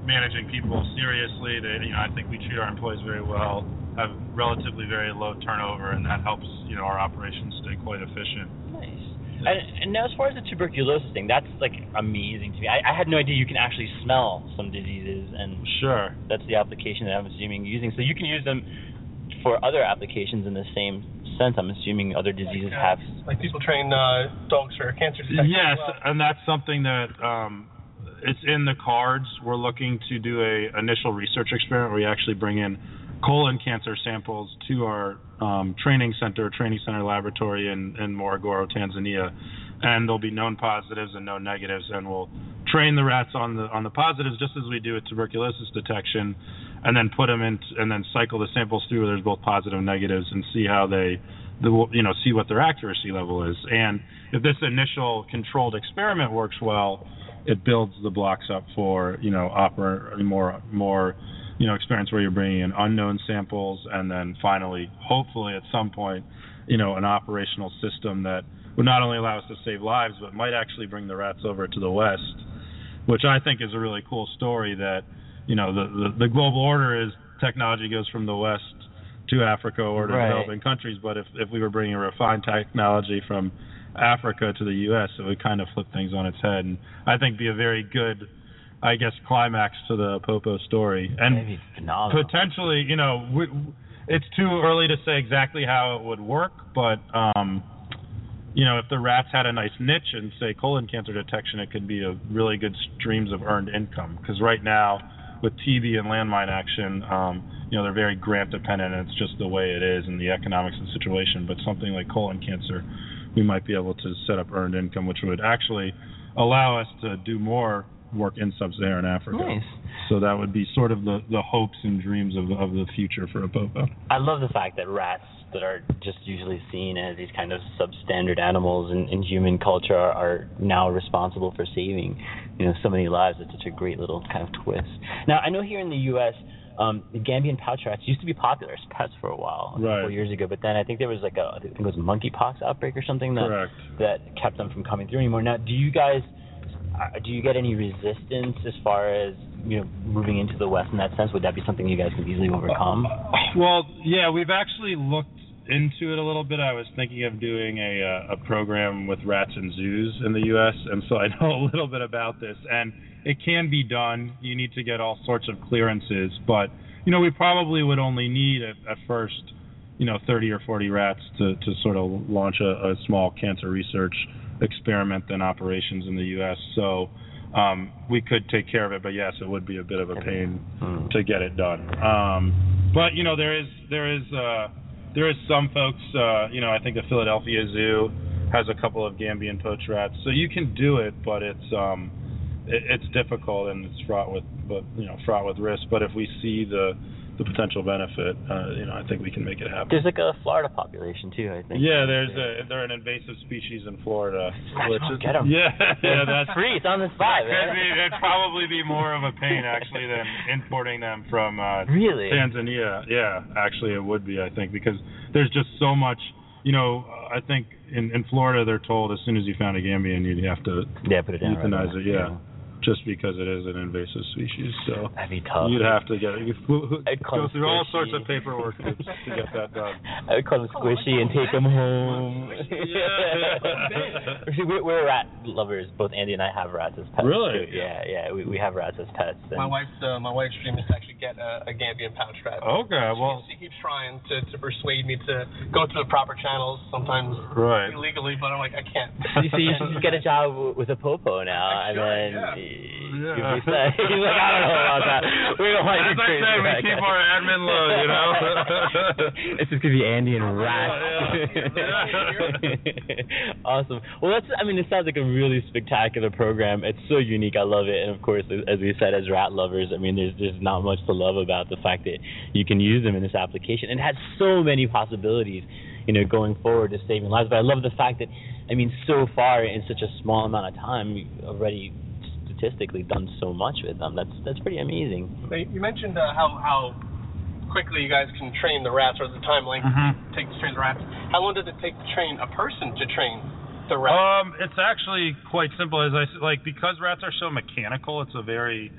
I: managing people seriously. They, you know, I think we treat our employees very well, have relatively very low turnover, and that helps, you know, our operations stay quite efficient.
H: Nice. And, and now, as far as the tuberculosis thing, that's like amazing to me. I, I had no idea you can actually smell some diseases, and
I: Sure.
H: that's the application that I'm assuming you're using. So you can use them for other applications in the same sense. I'm assuming other diseases have.
J: Like people train uh, dogs for cancer detection.
I: Yes,
J: well.
I: and that's something that um, it's in the cards. We're looking to do a initial research experiment where we actually bring in colon cancer samples to our um, training center, training center laboratory in, in Morogoro, Tanzania, and there'll be known positives and known negatives, and we'll train the rats on the on the positives just as we do with tuberculosis detection, and then put them in and then cycle the samples through where there's both positive and negatives and see how they the you know see what their accuracy level is. And if this initial controlled experiment works well, it builds the blocks up for you know more more you know experience where you're bringing in unknown samples and then finally hopefully at some point you know an operational system that would not only allow us to save lives but might actually bring the rats over to the west which I think is a really cool story that you know the the, the global order is technology goes from the west to Africa or to
B: Right.
I: developing countries but if if we were bringing refined technology from Africa to the U.S., it would kind of flip things on its head, and I think be a very good, I guess, climax to the Popo story. And
H: That'd be phenomenal.
I: potentially, you know, we, it's too early to say exactly how it would work, but um, you know, if the rats had a nice niche in say colon cancer detection, it could be a really good streams of earned income. Because right now, with TB and landmine action, um, you know, they're very grant dependent, and it's just the way it is in the economics of the situation. But something like colon cancer, we might be able to set up earned income, which would actually allow us to do more work in sub-Saharan Africa.
H: Nice.
I: So that would be sort of the, the hopes and dreams of the, of the future for APOPO.
H: I love the fact that rats that are just usually seen as these kind of substandard animals in, in human culture are, are now responsible for saving, you know, so many lives. It's such a great little kind of twist. Now, I know here in the U.S., um, the Gambian pouch rats used to be popular as pets for a while, a
I: Right.
H: couple years ago. But then I think there was like a, I think it was a monkeypox outbreak or something that
I: Correct.
H: that kept them from coming through anymore. Now, do you guys, do you get any resistance as far as you know moving into the West in that sense? Would that be something you guys could easily overcome?
I: Well, yeah, we've actually looked into it a little bit. I was thinking of doing a uh, a program with rats and zoos in the U.S., and so I [LAUGHS] know a little bit about this. And it can be done. You need to get all sorts of clearances, but you know, we probably would only need at, at first, you know, 30 or 40 rats to to sort of launch a, a small cancer research experiment than operations in the U.S. So. Um, we could take care of it, but yes, it would be a bit of a pain
H: Hmm.
I: to get it done. Um, but you know, there is there is uh, there is some folks. Uh, you know, I think the Philadelphia Zoo has a couple of Gambian pouch rats, so you can do it, but it's um, it, it's difficult and it's fraught with but you know fraught with risk. But if we see the the potential benefit, uh, you know, I think we can make it happen.
H: There's like a Florida population too, I think.
I: Yeah, there's a they're an invasive species in Florida, which
H: on,
I: is
H: get 'em.
I: yeah [LAUGHS] yeah that's
H: free. It's on the spot,
I: Could
H: man.
I: be, it'd probably be more of a pain actually than importing them from uh,
H: Really?
I: Tanzania. Yeah, actually it would be I think because there's just so much. You know, I think in in Florida they're told as soon as you found a Gambian you'd have to
H: Yeah, put it down.
I: euthanize
H: away.
I: it. Yeah. Just because it is an invasive species, so
H: That'd be tough.
I: you'd have to get you'd
H: I'd
I: go
H: it
I: through all sorts of paperwork to, to get that done. [LAUGHS]
H: I would call them squishy and take them home.
I: Yeah. [LAUGHS]
H: See, we're, we're rat lovers. Both Andy and I have rats as pets.
I: Really?
H: too. Yeah, yeah. We we have rats as pets. And
J: My wife's uh, my wife's dream is to actually get a, a Gambian pouch rat.
I: Okay,
J: She-
I: well-
J: she, keeps trying to, to persuade me to go through the proper channels, sometimes
I: Right.
J: illegally, but I'm like I can't.
H: You see, you [LAUGHS] should just get a job with APOPO now,
J: I
H: and
J: should,
H: then
J: yeah.
I: Yeah.
H: be. [LAUGHS] He's like, I don't know about that. We don't like
I: As I
H: crazy
I: say, we keep our admin low, you know. [LAUGHS]
B: it's just gonna be Andy and Rat. [LAUGHS]
H: awesome. Well, that's. I mean, it sounds like a really spectacular program. It's so unique. I love it. And of course, as we said, as rat lovers, I mean, there's there's not much to love about the fact that you can use them in this application. And it has so many possibilities, you know, going forward to saving lives. But I love the fact that, I mean, so far in such a small amount of time, already statistically done so much with them. That's that's pretty amazing.
J: Now, You mentioned uh, how how quickly you guys can train the rats, or the time length
I: Mhm.
J: it takes to train the rats. How long does it take to train a person to train the rats?
I: Um, it's actually quite simple. As I s- like, because rats are so mechanical, it's a very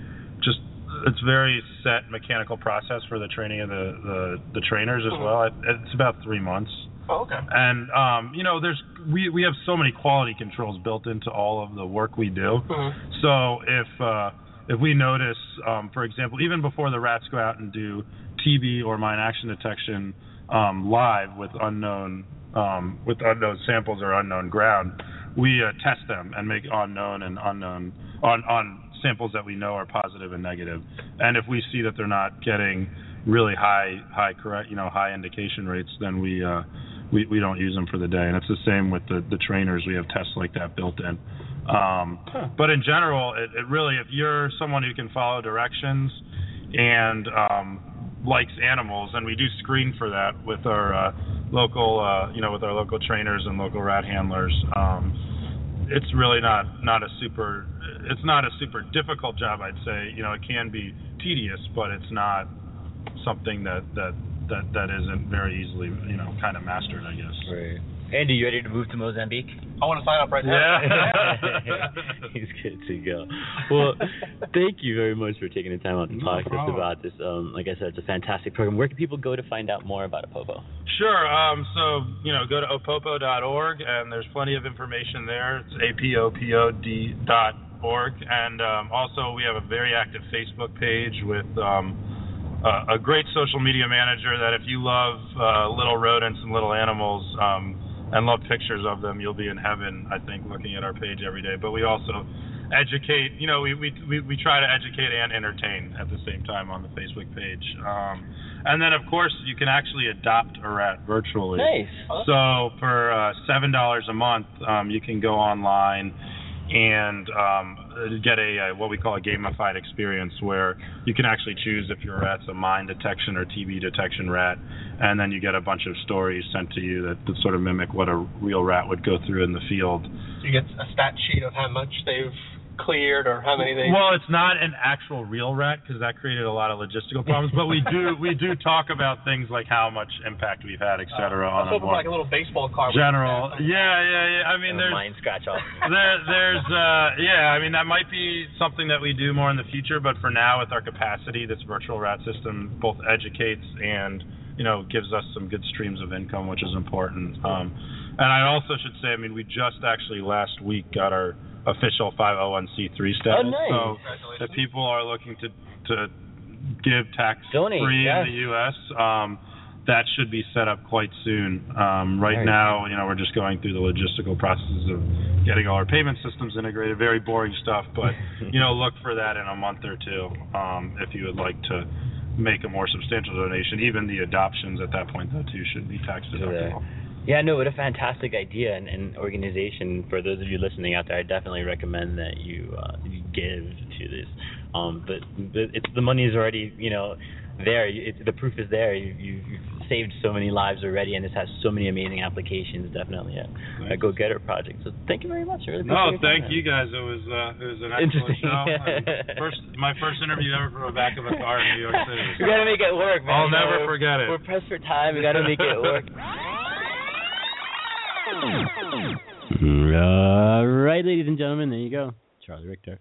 I: just it's very set mechanical process for the training of the the, the trainers as
J: Mhm.
I: well. It, it's about three months.
J: Oh, okay.
I: And um, you know, there's we we have so many quality controls built into all of the work we do.
J: Mhm.
I: So if uh, if we notice, um, for example, even before the rats go out and do TB or mine action detection um, live with unknown um, with unknown samples or unknown ground, we uh, test them and make unknown and unknown on on samples that we know are positive and negative. And if we see that they're not getting really high high correct you know high indication rates, then we uh, we we don't use them for the day. And it's the same with the the trainers. We have tests like that built in. Um, But in general, it, it really, if you're someone who can follow directions and um, likes animals, and we do screen for that with our uh, local, uh, you know, with our local trainers and local rat handlers. Um, it's really not not a super it's not a super difficult job I'd say you know it can be tedious but it's not something that that that that isn't very easily you know kind of mastered I guess
H: Right. Andy, you ready to move to Mozambique?
J: I want to sign up right now.
I: Yeah. [LAUGHS]
B: He's good to go. Well, [LAUGHS] thank you very much for taking the time out to
I: No
B: talk to us about this. Um, like I said, it's a fantastic program. Where can people go to find out more about APOPO?
I: Sure. Um, so you know, go to apopo.org, and there's plenty of information there. It's a p o p o d dot org, and um, also we have a very active Facebook page with a, a great social media manager. That if you love uh, little rodents and little animals um, and love pictures of them, you'll be in heaven. I think looking at our page every day. But we also educate. You know, we we we, we try to educate and entertain at the same time on the Facebook page. Um, and then, of course, you can actually adopt a rat virtually.
H: Nice.
I: So for uh, seven dollars a month, um, you can go online and um, get a, uh what we call a gamified experience, where you can actually choose if your rat's a mine detection or TB detection rat, and then you get a bunch of stories sent to you that, that sort of mimic what a real rat would go through in the field.
J: You get a stat sheet of how much they've cleared or how many they.
I: Well, it's not an actual real rat because that created a lot of logistical problems. but we do we do talk about things like how much impact we've had, et cetera,
J: I
I: on
J: was
I: a
J: hoping
I: more
J: like a little baseball card.
I: general.
J: stats on it.
I: Yeah, yeah, yeah. I mean, there's
H: mind scratch off. [LAUGHS]
I: there, there's uh yeah i mean that might be something that we do more in the future but for now with our capacity this virtual rat system both educates and you know gives us some good streams of income which is important um and i also should say i mean we just actually last week got our official 501c3 status
H: Oh, nice.
I: so if people are looking to to give tax
H: Donate,
I: free
H: yes.
I: in the us um that should be set up quite soon. Um, right
H: Very
I: now, you know, we're just going through the logistical processes of getting all our payment systems integrated. Very boring stuff, but [LAUGHS] you know, look for that in a month or two um, if you would like to make a more substantial donation. Even the adoptions at that point, though, too, should be tax deductible.
H: Yeah, no, what a fantastic idea and, and organization. For those of you listening out there, I definitely recommend that you, uh, you give to this. Um, but but it's the money is already, you know, there. You- It's, the proof is there. You, you, you've saved so many lives already, and this has so many amazing applications. Definitely a, a go-getter project. So thank you very much. I really
I: No, thank
H: time.
I: you guys. It was uh, it was an excellent
H: Interesting.
I: show. [LAUGHS] First, my first interview ever from the back of a car in New York City. [LAUGHS]
H: We gotta make it work, man.
I: I'll never
H: we're-
I: forget it.
H: We're pressed for time. We gotta make it work. [LAUGHS]
B: All right, ladies and gentlemen, there you go. Charlie Richter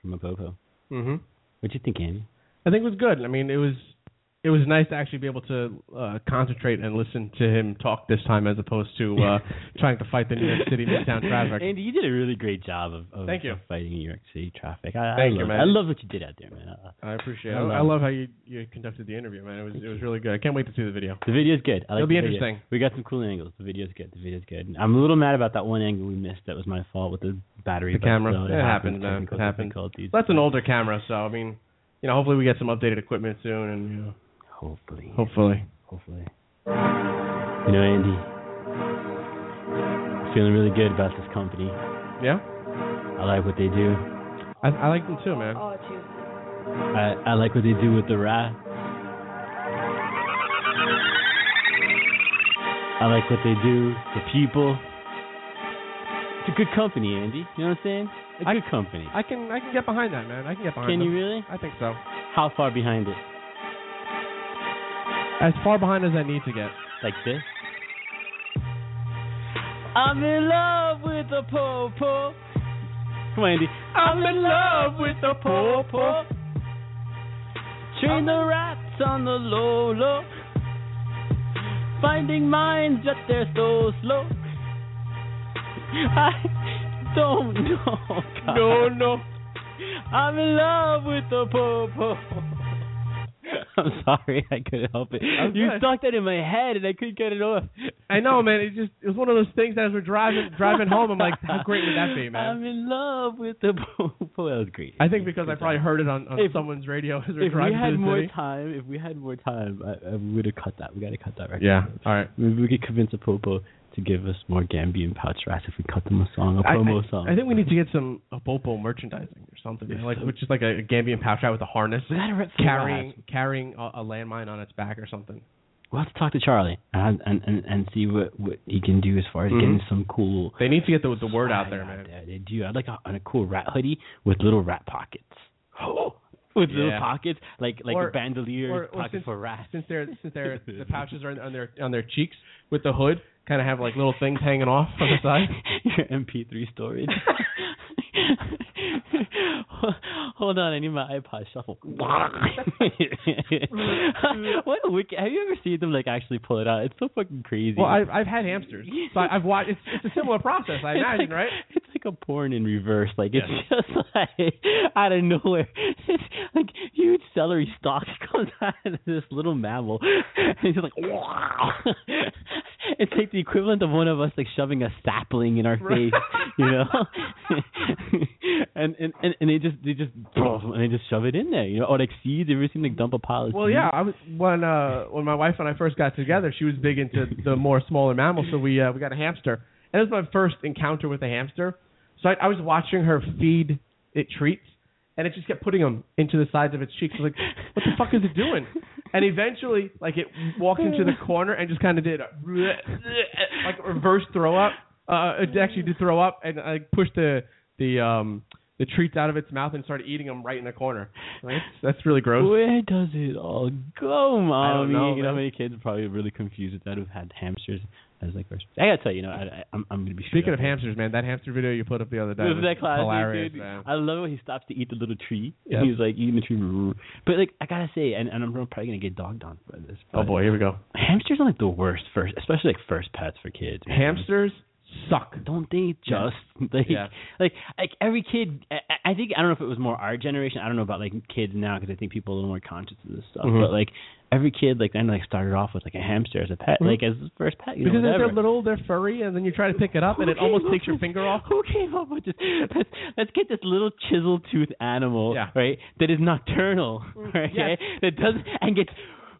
B: from APOPO.
A: hmm
B: What'd you think, Andy?
A: I think it was good. I mean, it was it was nice to actually be able to uh, concentrate and listen to him talk this time as opposed to uh, [LAUGHS] trying to fight the New York City midtown traffic.
B: Andy, you did a really great job of, of,
A: Thank you.
B: fighting New York City traffic. I,
A: Thank
B: I
A: you,
B: love,
A: man.
B: I love what you did out there, man. Uh,
A: I appreciate it.
B: I
A: I,
B: love it.
A: how you, you conducted the interview, man. It was it was really good. I can't wait to see the video.
B: The video's good. I like
A: It'll be
B: video.
A: interesting.
B: We got some cool angles. The video's good. The video's good. I'm a little mad about that one angle we missed. That was my fault with the battery.
A: The camera.
B: still,
A: it happens, man. It
B: difficulties.
A: That's an older camera, so I mean, you know, hopefully we get some updated equipment soon, and you know,
B: Hopefully.
A: hopefully.
B: Hopefully. You know, Andy, I'm feeling really good about this company.
A: Yeah,
B: I like what they do.
A: I I like them too, man.
D: Oh, juicy.
B: I I like what they do with the rat. I like what they do the people. It's a good company, Andy. You know what I'm saying? A
A: I-
B: good company.
A: I can I can get behind that, man. I can get behind. That.
B: Can
A: them.
B: you really?
A: I think so.
B: How far behind it?
A: As far behind as I need to get.
B: Like this? I'm in love with the popo. Come on, Andy. I'm in love with the popo. Train the rats on the low low. Finding mines, but they're so slow. I don't know. God.
A: No, no.
B: I'm in love with the popo. [LAUGHS] I'm sorry, I couldn't help it. You
A: good.
B: stuck that in my head, and I couldn't get it off.
A: I know, man. It just it was one of those things that as we're driving driving home. I'm like, how [LAUGHS] great would that be, man?
B: I'm in love with the [LAUGHS] popo. That was great.
A: I think because I probably heard it on, on
B: If-
A: someone's radio as we're
B: If we
A: driving
B: had
A: to the
B: more
A: city.
B: time, if we had more time, I, I would have cut that. We got to cut that right.
A: Yeah. All right.
B: Maybe we could convince APOPO to give us more Gambian pouch rats if we cut them a song, a
A: I-
B: promo
A: I,
B: song.
A: I think we need to get some APOPO merchandising or something, like which is like a, a Gambian pouch rat with a harness,
B: We gotta rip
A: carrying
B: rats.
A: carrying a, a landmine on its back or something.
B: We'll have to talk to Charlie and and and, and see what what he can do as far as
A: Mhm.
B: getting some cool.
A: They need to get the the word out there, man.
B: They do. I'd like a, a cool rat hoodie with little rat pockets. [GASPS] [GASPS] with little pockets, like like
A: Or-
B: a bandolier
A: or- or
B: pocket
A: since-
B: for rats.
A: Since they're since they're [LAUGHS] the pouches are on, their on their cheeks with the hood, kind of have like little things hanging off on the [LAUGHS] side.
B: Your MP3 storage. [LAUGHS] Hold on, I need my iPod shuffle. what wicked! Have you ever seen them like actually pull it out? It's so fucking crazy.
A: Well, I've I've had hamsters, so I, I've watched. It's it's a similar process, I
B: It's
A: imagine,
B: like-
A: right?
B: Like a porn in reverse. Like it's just [LAUGHS] like out of nowhere. It's like huge celery stalks [LAUGHS] comes out of this little mammal, and it's like wow. [LAUGHS] It's like the equivalent of one of us like shoving a sapling in our face, you know. and, and and and they just they just and they just shove it in there, you know. Or like seeds. You ever seen like dump a pile of
A: Well,
B: seeds?
A: yeah, I was when uh when my wife and I first got together, she was big into the more smaller mammals, so we uh, we got a hamster, and it was my first encounter with a hamster. So I, I was watching her feed it treats, and it just kept putting them into the sides of its cheeks. I was like, what the fuck is it doing? And eventually, like it walked into the corner and just kind of did a, [LAUGHS] like a reverse throw up. Uh, it actually did throw up, and I pushed the the um the treats out of its mouth and started eating them right in the corner. Like, that's, that's really gross.
B: Where does it all go, mommy?
A: I don't know,
B: You know how many kids are probably really confused with that who've had hamsters as like first. I gotta tell you, you know, I, I, I'm I'm gonna be
A: Speaking of hamsters, man, that hamster video you put up the other day was
B: that classic,
A: hilarious,
B: dude?
A: man.
B: I love when he stops to eat the little tree. And he's like eating the tree. But like I gotta say, and, and I'm probably gonna get dogged on for this.
A: Oh boy, here we go.
B: hamsters are like the worst first, especially like first pets for kids. man.
A: Hamsters suck.
B: Don't they
A: Yeah.
B: just [LAUGHS] like
A: Yeah.
B: like like every kid? I, I think I don't know if it was more our generation. I don't know about like kids now because I think people are a little more conscious of this stuff.
A: Mhm.
B: But like every kid like then like started off with like a hamster as a pet,
A: Mhm.
B: like as his first pet. You
A: Because
B: know,
A: they're, little, they're furry, and then you try to pick it up, and it almost takes your finger off. [LAUGHS]
B: Who came up with this? Let's, let's get this little chisel tooth animal,
A: Yeah.
B: right? That is nocturnal, [LAUGHS] right?
A: Yes.
B: That doesn't and gets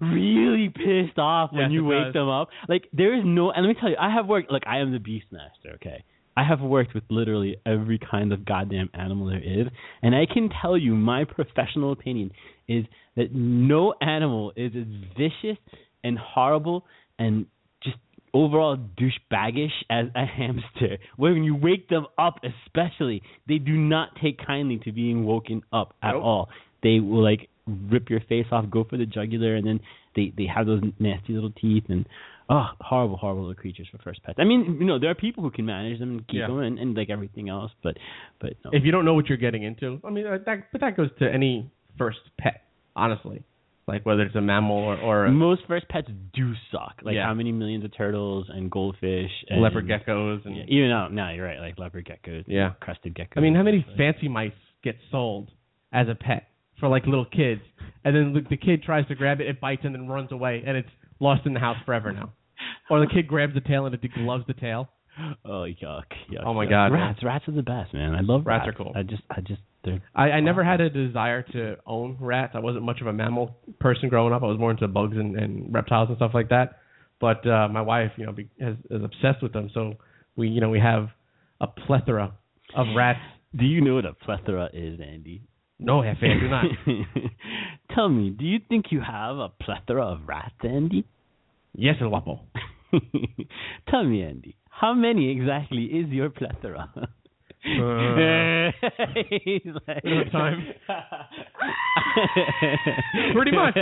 B: really pissed off when
A: Yes,
B: you wake
A: does.
B: them up. Like there is no. And let me tell you, I have worked. Like I am the beast master. Okay. I have worked with literally every kind of goddamn animal there is, and I can tell you my professional opinion is that no animal is as vicious and horrible and just overall douchebaggish as a hamster. When you wake them up, especially, they do not take kindly to being woken up at
A: Nope.
B: all. They will like rip your face off, go for the jugular, and then they they have those nasty little teeth and oh, horrible, horrible little creatures for first pets. I mean, you know, there are people who can manage them and keep
A: Yeah.
B: them and, and like everything else, but but no.
A: If you don't know what you're getting into, I mean, uh, that but that goes to any first pet, honestly. Like whether it's a mammal or, or a
B: most first pets do suck. Like
A: Yeah.
B: how many millions of turtles and goldfish and
A: leopard geckos, and
B: Yeah, even now, now you're right. Like leopard geckos,
A: Yeah.
B: crested geckos.
A: I mean, how many
B: Like-
A: fancy mice get sold as a pet for like little kids, and then the, the kid tries to grab it, it bites, and then runs away, and it's lost in the house forever now. Or the kid grabs the tail and it gloves the tail.
B: Oh yuck! yuck
A: Oh, my
B: yuck.
A: God,
B: Rats, rats are the best, man. I love
A: Rats
B: rats.
A: are cool.
B: I just, I just, they're
A: I, I never had a desire to own rats. I wasn't much of a mammal person growing up. I was more into bugs and, and reptiles and stuff like that. But uh, my wife, you know, be, has, is obsessed with them. So we, you know, we have a plethora of rats.
B: Do you know what a plethora is, Andy?
A: No, Hefe, I do not. [LAUGHS]
B: Tell me, do you think you have a plethora of rats, Andy?
A: Yes, El Guapo. [LAUGHS]
B: Tell me, Andy, how many exactly is your plethora? [LAUGHS]
A: Uh,
B: like,
A: we don't have time. Pretty much.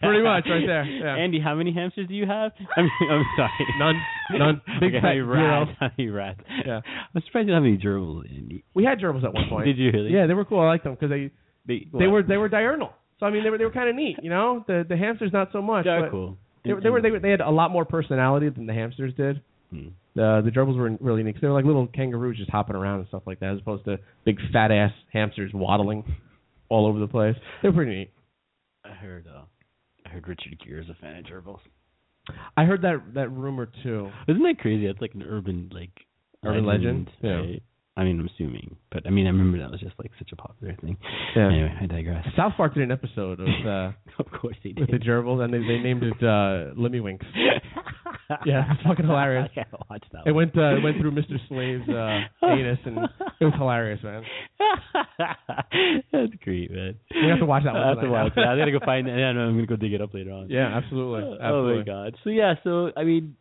A: Pretty much right there, yeah.
B: Andy, how many hamsters do you have? I mean, I'm sorry.
A: None. None. Big
B: okay,
A: fat
B: how many rats?
A: zero.
B: How rats?
A: Yeah.
B: I'm surprised you don't have any gerbils, Andy.
A: We had gerbils at one point.
B: Did you really?
A: Yeah, they were cool. I liked them because they
B: They,
A: they were they were diurnal. So I mean, they were they were kind of neat. You know, the the hamsters not so much.
B: They're
A: but
B: cool.
A: They, were- they were they were they had a lot more personality than the hamsters did.
B: Hmm.
A: The the gerbils were really neat. 'cause they were like little kangaroos just hopping around and stuff like that, as opposed to big fat ass hamsters waddling [LAUGHS] all over the place. They were pretty neat.
B: I heard. Uh, I heard Richard Gere is a fan of gerbils.
A: I heard that that rumor too.
B: Isn't that crazy? That's like an urban like
A: Urban legend? Yeah.
B: right? I mean, I'm assuming, but I mean, I remember that was just like such a popular thing.
A: Yeah.
B: Anyway, I digress.
A: South Park did an episode of [LAUGHS] uh,
B: of course they did with
A: the gerbils, and they they named it uh, Lemmiwinks. [LAUGHS] Yeah, it's fucking hilarious.
B: I gotta watch that.
A: It
B: one.
A: went uh, it went through Mr. Slave's uh, [LAUGHS] anus, and it was hilarious, man.
B: That's great, man.
A: We have to watch that one
B: I have to watch it. I gotta go find it. I'm gonna go dig it up later on.
A: Yeah, absolutely.
B: Oh my god. So yeah, so I mean,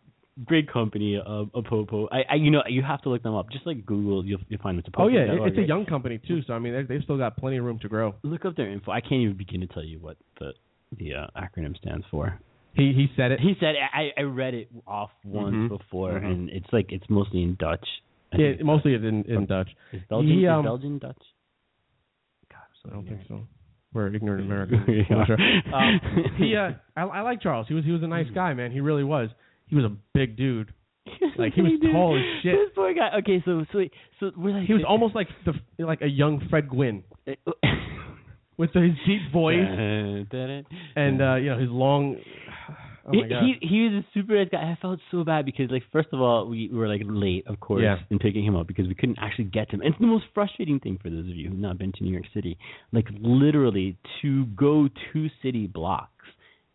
B: great company, uh, Popo. I, I, you know, you have to look them up. Just like Google, you'll you'll find them.
A: Oh yeah, it- it's a young company too, so I mean they- they've still got plenty of room to grow.
B: Look up their info. I can't even begin to tell you what the the uh, acronym stands for.
A: He he said it.
B: He said I I read it off once
A: Mhm.
B: before,
A: Mhm.
B: and it's like it's mostly in Dutch. I
A: Yeah,
B: think it's
A: mostly in in Dutch.
B: Is Belgian
A: He,
B: is
A: um,
B: Belgian Dutch?
A: I don't think so. We're ignorant [LAUGHS] Americans.
B: We
A: I'm not
B: are.
A: sure. [LAUGHS] Um, he uh, I, I like Charles. He was he was a nice guy, man. He really was. He was a big dude. [LAUGHS] Like he was
B: Dude,
A: tall as shit.
B: This poor guy. Okay, so so so we're like
A: He was almost like the like a young Fred Gwynne [LAUGHS] with his deep voice [LAUGHS] and uh, you know his long. Oh my
B: he,
A: god.
B: he he was a super nice guy. I felt so bad because like first of all we were like late, of course,
A: Yeah.
B: in picking him up because we couldn't actually get to him. And it's the most frustrating thing for those of you who've not been to New York City. Like literally to go two city blocks,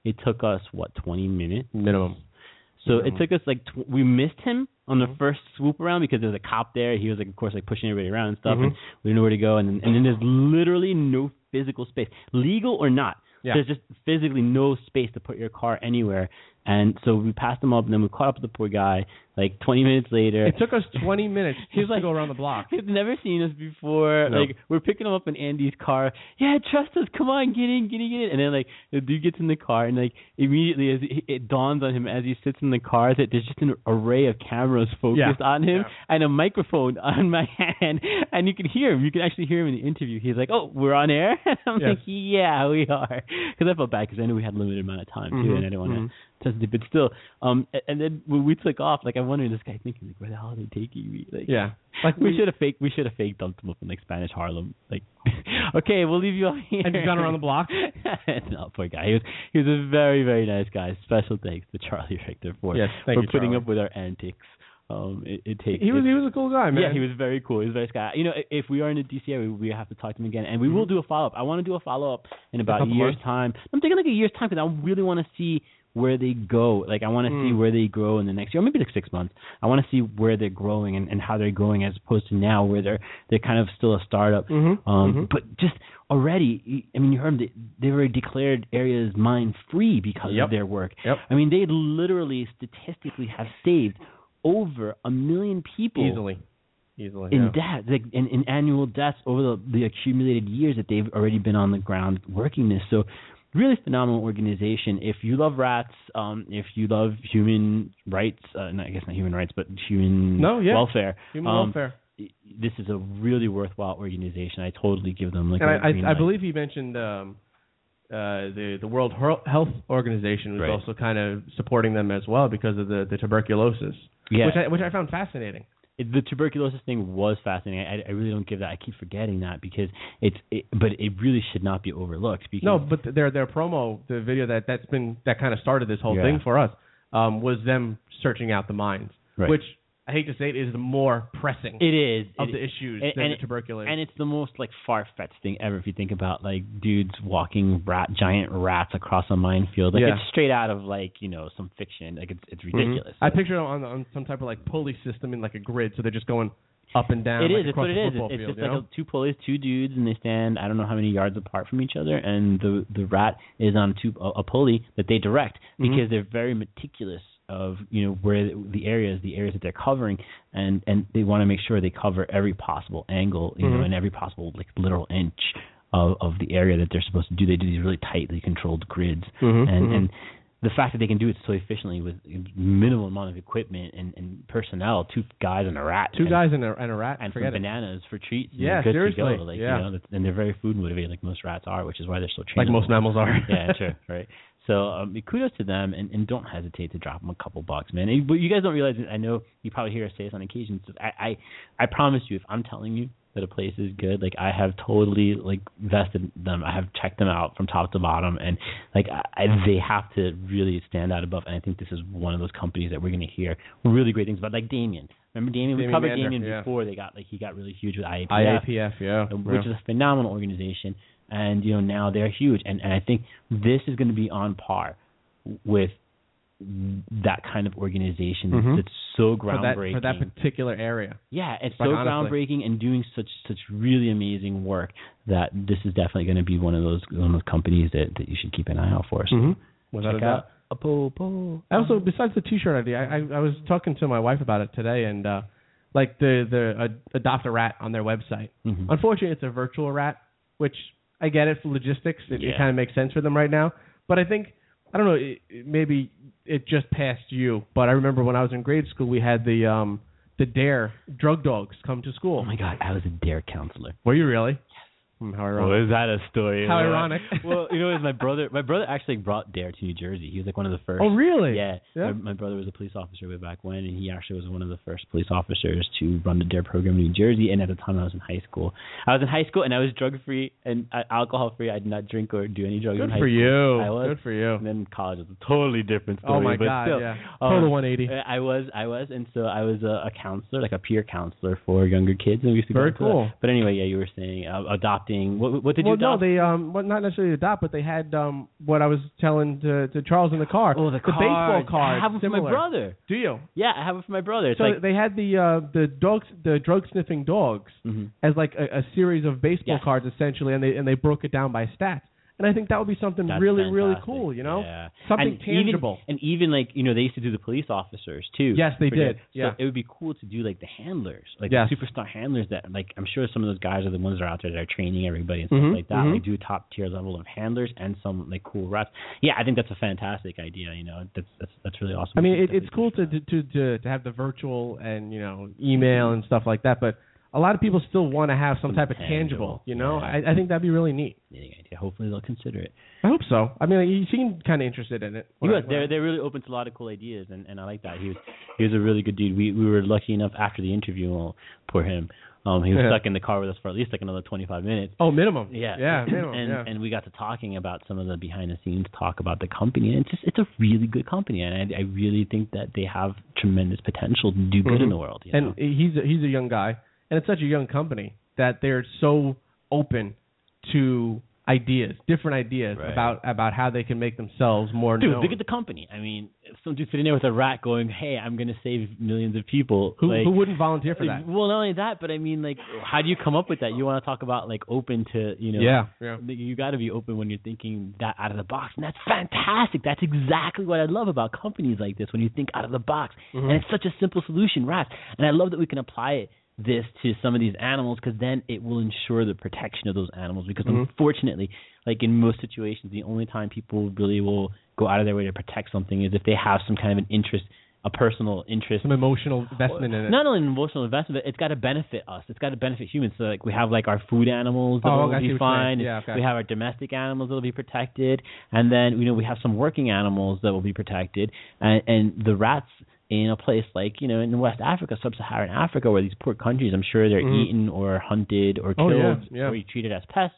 B: it took us what twenty minutes
A: minimum.
B: So
A: Minimum.
B: it took us like tw- we missed him on the
A: Mhm.
B: first swoop around because there was a cop there. He was like, of course, like pushing everybody around and stuff,
A: Mhm.
B: and we didn't know where to go. And then, and then there's literally no physical space, legal or not.
A: Yeah.
B: There's just physically no space to put your car anywhere. And so we passed him up, and then we caught up with the poor guy. Like 20 minutes later,
A: It took us 20 minutes [LAUGHS]
B: He was
A: just
B: like-
A: to go around the block. [LAUGHS]
B: He's never seen us before.
A: No.
B: Like we're picking him up in Andy's car. Yeah, trust us. Come on, get in, get in, get in. And then like the dude gets in the car, and like immediately as it, it dawns on him as he sits in the car that there's just an array of cameras focused
A: Yeah.
B: on him
A: Yeah.
B: and a microphone [LAUGHS] on my hand, and you can hear him. You can actually hear him in the interview. He's like, "Oh, we're on air." And I'm
A: Yes.
B: like, "Yeah, we are," because I felt bad because I knew we had a limited amount of time too,
A: Mhm,
B: and I didn't want to
A: mhm.
B: Test it. But still, um, a- and then when we took off, like I'm wondering, this guy thinking, like, where the hell are they taking me? Like,
A: Yeah. Like
B: we
A: we-
B: should have fake we should have fake dumped him up in like Spanish Harlem. Like, [LAUGHS] okay, we'll leave you out here.
A: Have you gone around the block? [LAUGHS]
B: no, poor guy. He was he was a very very nice guy. Special thanks to Charlie Richter for
A: Yes,
B: for
A: you,
B: putting
A: Charlie.
B: up with our antics. Um, it, it takes.
A: He was he was a cool guy, man.
B: yeah, he was very cool. He was a very nice guy. You know, if we are in the DC area, we have to talk to him again, and we will do a follow up. I want to do a follow up in about a
A: couple
B: year's
A: months?
B: time. I'm thinking like a year's time because I really want to see where they go. Like I want to see
A: Mm.
B: where they grow in the next year, or maybe like six months. I want to see where they're growing and, and how they're growing as opposed to now where they're they're kind of still a startup.
A: Mhm,
B: Um,
A: mhm.
B: But just already, I mean, you heard them, they, they were declared areas mine free because
A: Yep.
B: of their work.
A: Yep.
B: I mean, they literally statistically have saved over a million people
A: Easily. Easily.
B: in
A: yeah.
B: death, like in, in annual deaths over the, the accumulated years that they've already been on the ground working this. So, really phenomenal organization. If you love rats, um, if you love human rights, uh, no, I guess not human rights, but human
A: No, yeah.
B: welfare,
A: Human
B: um,
A: welfare.
B: This is a really worthwhile organization. I totally give them like
A: And I, I, I believe he mentioned um, uh, the the World Health Organization was
B: Right.
A: also kind of supporting them as well because of the, the tuberculosis,
B: Yeah.
A: which I which I found fascinating.
B: It- the tuberculosis thing was fascinating. I, I really don't give that. I keep forgetting that because it's, it, but it really should not be overlooked. Because
A: No, but their their promo, the video that that's been that kind of started this whole
B: Yeah.
A: thing for us, um, was them searching out the mines,
B: Right.
A: which I hate to say it is the more pressing
B: it is
A: of
B: it
A: the
B: is.
A: issues
B: And-
A: than
B: and
A: the tuberculosis.
B: And it's the most like far fetched thing ever if you think about like dudes walking rat giant rats across a minefield. Like
A: Yeah.
B: it's straight out of like, you know, some fiction. Like it's it's
A: Mhm.
B: ridiculous.
A: I picture it on on some type of like pulley system in like a grid, so they're just going up and down.
B: It
A: like
B: is. It's what it is.
A: football
B: It's,
A: field,
B: just like a, two pulleys, two dudes, and they stand I don't know how many yards apart from each other, and the the rat is on two a, a pulley that they direct
A: Mhm.
B: because they're very meticulous of you know where the, the areas the areas that they're covering, and and they want to make sure they cover every possible angle, you know,
A: Mhm.
B: and every possible like literal inch of of the area that they're supposed to do. They do these really tightly controlled grids,
A: Mhm,
B: and
A: mhm.
B: and the fact that they can do it so efficiently with minimal amount of equipment and, and personnel, two guys and a rat,
A: Two
B: and,
A: guys and a and a rat.
B: and some bananas for treats.
A: Yeah,
B: good
A: seriously,
B: To go. Like,
A: yeah.
B: You know, and they're very food motivated, like most rats are, which is why they're so trained.
A: Like most mammals are. [LAUGHS]
B: yeah, sure, right. So um, kudos to them, and, and don't hesitate to drop them a couple bucks, man. And, but you guys don't realize. it. I know you probably hear us say this on occasion. So I, I I promise you, if I'm telling you that a place is good, like I have totally like vested them. I have checked them out from top to bottom, and like I, I, they have to really stand out above. And I think this is one of those companies that we're going to hear really great things about, like Damien. Remember Damien?
A: Damien we
B: covered
A: Mander,
B: Damien
A: yeah.
B: before they got like he got really huge with IAPF
A: IAPF, yeah,
B: which
A: yeah.
B: is a phenomenal organization. And you know now they're huge, and and I think this is going to be on par with that kind of organization
A: Mhm.
B: that's so
A: for that
B: groundbreaking.
A: for that particular area.
B: Yeah, it's so
A: honestly.
B: groundbreaking and doing such such really amazing work that this is definitely going to be one of those one of those companies that, that you should keep an eye out for. So
A: Mhm. Without
B: check out APOPO.
A: I also, besides the T-shirt idea, I, I I was talking to my wife about it today, and uh like the the uh, adopt a rat on their website.
B: Mhm.
A: Unfortunately, it's a virtual rat, which I get it for logistics. It, it kind of makes sense for them right now. But I think I don't know. It, it- maybe it just passed you, but I remember when I was in grade school, we had the um the Dare drug dogs come to school.
B: Oh my God, I was a dare counselor.
A: Were you really? Yes. How ironic.
B: Oh, is that a story?
A: How
B: Well,
A: ironic. [LAUGHS]
B: well, you know, it was my brother. My brother actually brought Dare to New Jersey. He was like one of the first.
A: Oh, really?
B: Yeah.
A: Yeah.
B: My, my brother was a police officer way back when, and he actually was one of the first police officers to run the Dare program in New Jersey. And at the time, I was in high school. I was in high school, and I was drug free and uh, alcohol free. I did not drink or do any drugs
A: Good
B: in high
A: for
B: school.
A: you.
B: I was.
A: Good for you.
B: And then college was a totally different story.
A: Oh my
B: but
A: God,
B: Still,
A: yeah.
B: um,
A: Total 180.
B: I was, I was, and so I was a, a counselor, like a peer counselor for younger kids, and we used to
A: Very
B: go to that.
A: cool.
B: But anyway, yeah, you were saying uh, adopting. What, what did
A: well,
B: you
A: no, they um, well, not necessarily adopt, but they had um, what I was telling to, to Charles in the car.
B: Oh, the,
A: baseball
B: cards.
A: cards.
B: I have them for my brother.
A: Do you?
B: Yeah, I have it for my brother. It's
A: so
B: like
A: they had the uh, the dogs, the drug sniffing dogs,
B: Mhm.
A: as like a, a series of baseball
B: Yes.
A: cards essentially, and they and they broke it down by stats. And I think that would be something
B: That's
A: really, really cool. You know,
B: Yeah.
A: something
B: and
A: tangible.
B: Even, and even like you know they used to do the police officers too.
A: Yes, they did.
B: that.
A: Yeah.
B: So it would be cool to do like the handlers, like
A: Yes.
B: the superstar handlers. That like I'm sure some of those guys are the ones that are out there that are training everybody and stuff like that.
A: mhm.
B: Like do a top tier level of handlers and some like cool reps. Yeah, I think that's a fantastic idea. You know, that's that's that's really awesome.
A: I mean, it, it's cool to to to to have the virtual and you know email and stuff like that, but a lot of people still want to have some, type of
B: tangible.
A: You know,
B: yeah.
A: I, I think that'd be really neat.
B: Idea. Hopefully they'll consider it.
A: I hope so. I mean, you seem kind of interested in it.
B: He
A: When I-
B: was.
A: I-
B: They're they're really open to a lot of cool ideas, and and I like that. He was he was a really good dude. We we were lucky enough after the interview. Well, poor him. Um, he was
A: Yeah.
B: stuck in the car with us for at least like another 25 minutes.
A: Oh, minimum.
B: Yeah,
A: Yeah, minimum.
B: and
A: yeah.
B: and we got to talking about some of the behind the scenes talk about the company, and it's just it's a really good company, and I I really think that they have tremendous potential to do good in
A: Mhm.
B: the world. You know?
A: and he's a, he's a young guy, and it's such a young company that they're so open to ideas, different ideas
B: Right.
A: about about how they can make themselves more
B: Dude,
A: known.
B: look at the company. I mean, some dude sitting there with a rat going, "Hey, I'm gonna save millions of people."
A: who
B: like,
A: who wouldn't volunteer for that?
B: Well, not only that, but I mean, like, how do you come up with that? You want to talk about like open to, you know,
A: Yeah, yeah.
B: You got to be open when you're thinking that out of the box, and that's fantastic. That's exactly what I love about companies like this when you think out of the box,
A: Mhm.
B: and it's such a simple solution, rats. And I love that we can apply it this to some of these animals because then it will ensure the protection of those animals. Because
A: Mhm.
B: unfortunately, like in most situations, the only time people really will go out of their way to protect something is if they have some kind of an interest, a personal interest
A: Some emotional investment in it.
B: not only an emotional investment, but it's got to benefit us. It's got to benefit humans. So like we have like our food animals that
A: Oh,
B: will be
A: what you're saying.
B: fine.
A: Yeah, okay.
B: We have our domestic animals that will be protected, and then you know we have some working animals that will be protected, and, and the rats in a place like you know in West Africa, sub-Saharan Africa, where these poor countries, I'm sure they're
A: Mhm.
B: eaten or hunted or
A: Oh,
B: killed
A: yeah, yeah.
B: or treated as pests.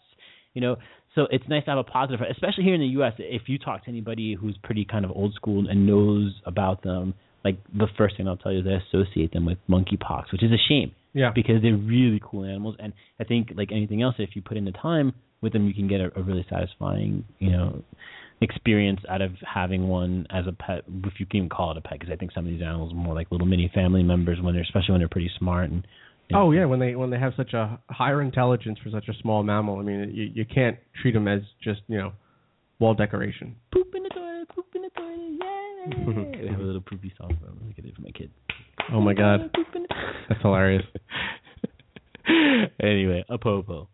B: You know, so it's nice to have a positive, especially here in the U.S. If you talk to anybody who's pretty kind of old school and knows about them, like the first thing I'll tell you is they associate them with monkeypox, which is a shame
A: Yeah.
B: because they're really cool animals. And I think like anything else, if you put in the time with them, you can get a, a really satisfying, you know, experience out of having one as a pet, if you can even call it a pet, because I think some of these animals are more like little mini family members when they're, especially when they're pretty smart and. know,
A: Oh yeah, when they when they have such a higher intelligence for such a small mammal, I mean, you you can't treat them as just you know wall decoration.
B: Poop in the toilet, poop in the toilet, yay! [LAUGHS] we have a little poopy song for them. Look at it for my kid.
A: Oh my god, that's hilarious. [LAUGHS]
B: anyway, APOPO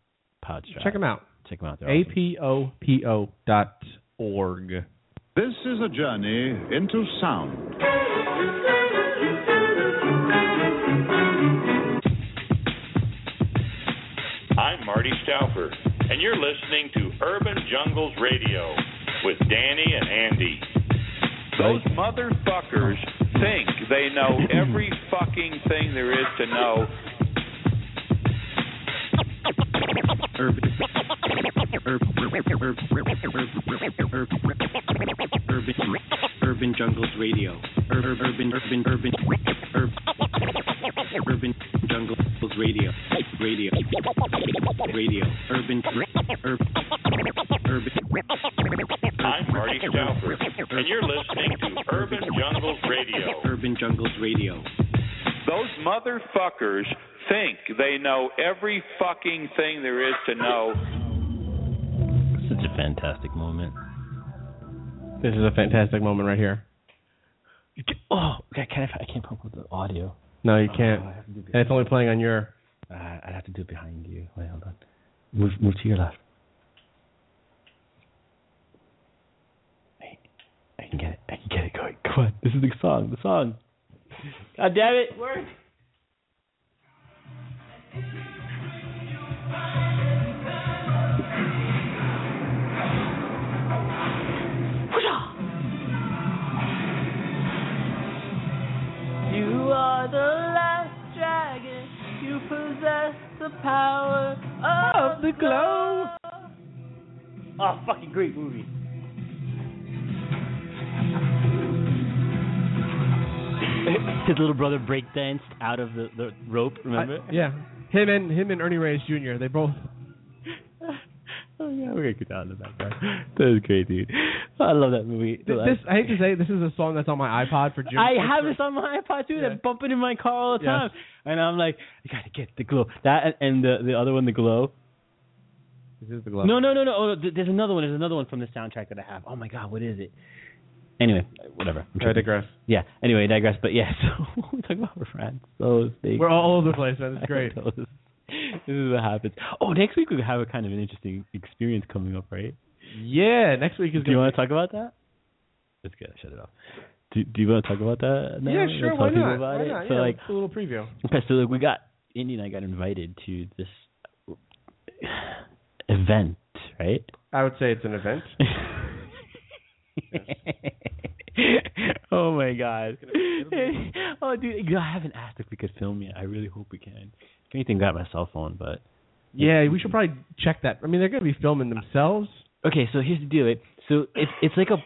B: pouch.
A: Check them out.
B: Check them out. They're awesome.
A: P O P O dot org.
E: This is a journey into sound.
K: I'm Marty Stouffer, and you're listening to Urban Jungles Radio with Danny and Andy.
L: Those motherfuckers think they know every [LAUGHS] fucking thing there is to know.
M: Urban, urban, jungles radio. Urban, urban, urban, urban, urban, urban jungles radio. Radio, radio. Urban, urban, urban.
K: I'm Marty Stouffer, and you're listening to Urban
M: Urban Jungles Radio.
L: Those motherfuckers think they know every fucking thing there is to know.
B: Such a fantastic moment.
A: This is a fantastic moment right here.
B: Oh, okay, can I, I can't pump up the audio.
A: No, you can't.
B: Oh, I have to do it
A: and it's only playing on your.
B: Uh, I'd have to do it behind you. Wait, hold on. Move, move to your left. Wait, I can get it. I can get it going. Come on, this is the song. The song. God damn it! Work. You are the last dragon. You possess the power of the glow. Oh, fucking great movie. [LAUGHS] His little brother breakdanced out of the, the rope, remember?
A: I- yeah. Him and him and Ernie Reyes Jr. They both.
B: Yeah, we're gonna get down in the background. [LAUGHS] That was great, dude. I love that movie.
A: Th- This I hate to say this is a song that's on my iPod for June.
B: I
A: 4th.
B: have this on my iPod too.
A: Yeah.
B: That bumping in my car all the
A: Yes.
B: time, and I'm like, I gotta get the glow. That and, the the other one, the glow.
A: This is the glow.
B: No, no, no, no. Oh, th- there's another one. There's another one from the soundtrack that I have. Oh my god, what is it? Anyway, whatever. I'm
A: I digress.
B: Yeah. Anyway, I digress. But yeah, [LAUGHS] so we talk about we're friends. So big.
A: We're all over the place, man. It's [LAUGHS] great.
B: This is what happens. Oh, next week we have a kind of an interesting experience coming up, right?
A: Yeah, next week is.
B: Do you want to talk about that? That's good. Shut it off. Do, do you want to talk about that? Now?
A: Yeah, sure. Why not?
B: About
A: Why
B: it?
A: not?
B: So
A: yeah,
B: like,
A: a little preview.
B: okay, so like we got Andy and I got invited to this event, right?
A: I would say it's an event. [LAUGHS]
B: oh my god. oh dude, I haven't asked if we could film yet. I really hope we can. Anything, got my cell phone, but
A: Yeah, we should probably check that. I mean, they're going to be filming themselves.
B: okay. So here's the deal. Right? So it's it's like a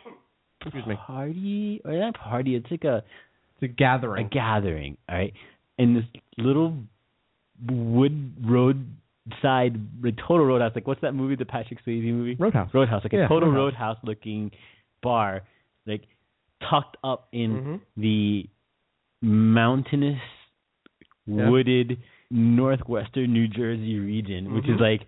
A: Excuse me.
B: party or not party. It's like a
A: It's a gathering.
B: a gathering, all right? In this little wood roadside, like total roadhouse. Like what's that movie, the Patrick Swayze movie?
A: Roadhouse.
B: Roadhouse, like
A: Yeah,
B: a total
A: Roadhouse.
B: roadhouse looking bar, like tucked up in
A: Mhm.
B: the mountainous,
A: Yeah.
B: wooded northwestern New Jersey region, which is
A: Mhm.
B: like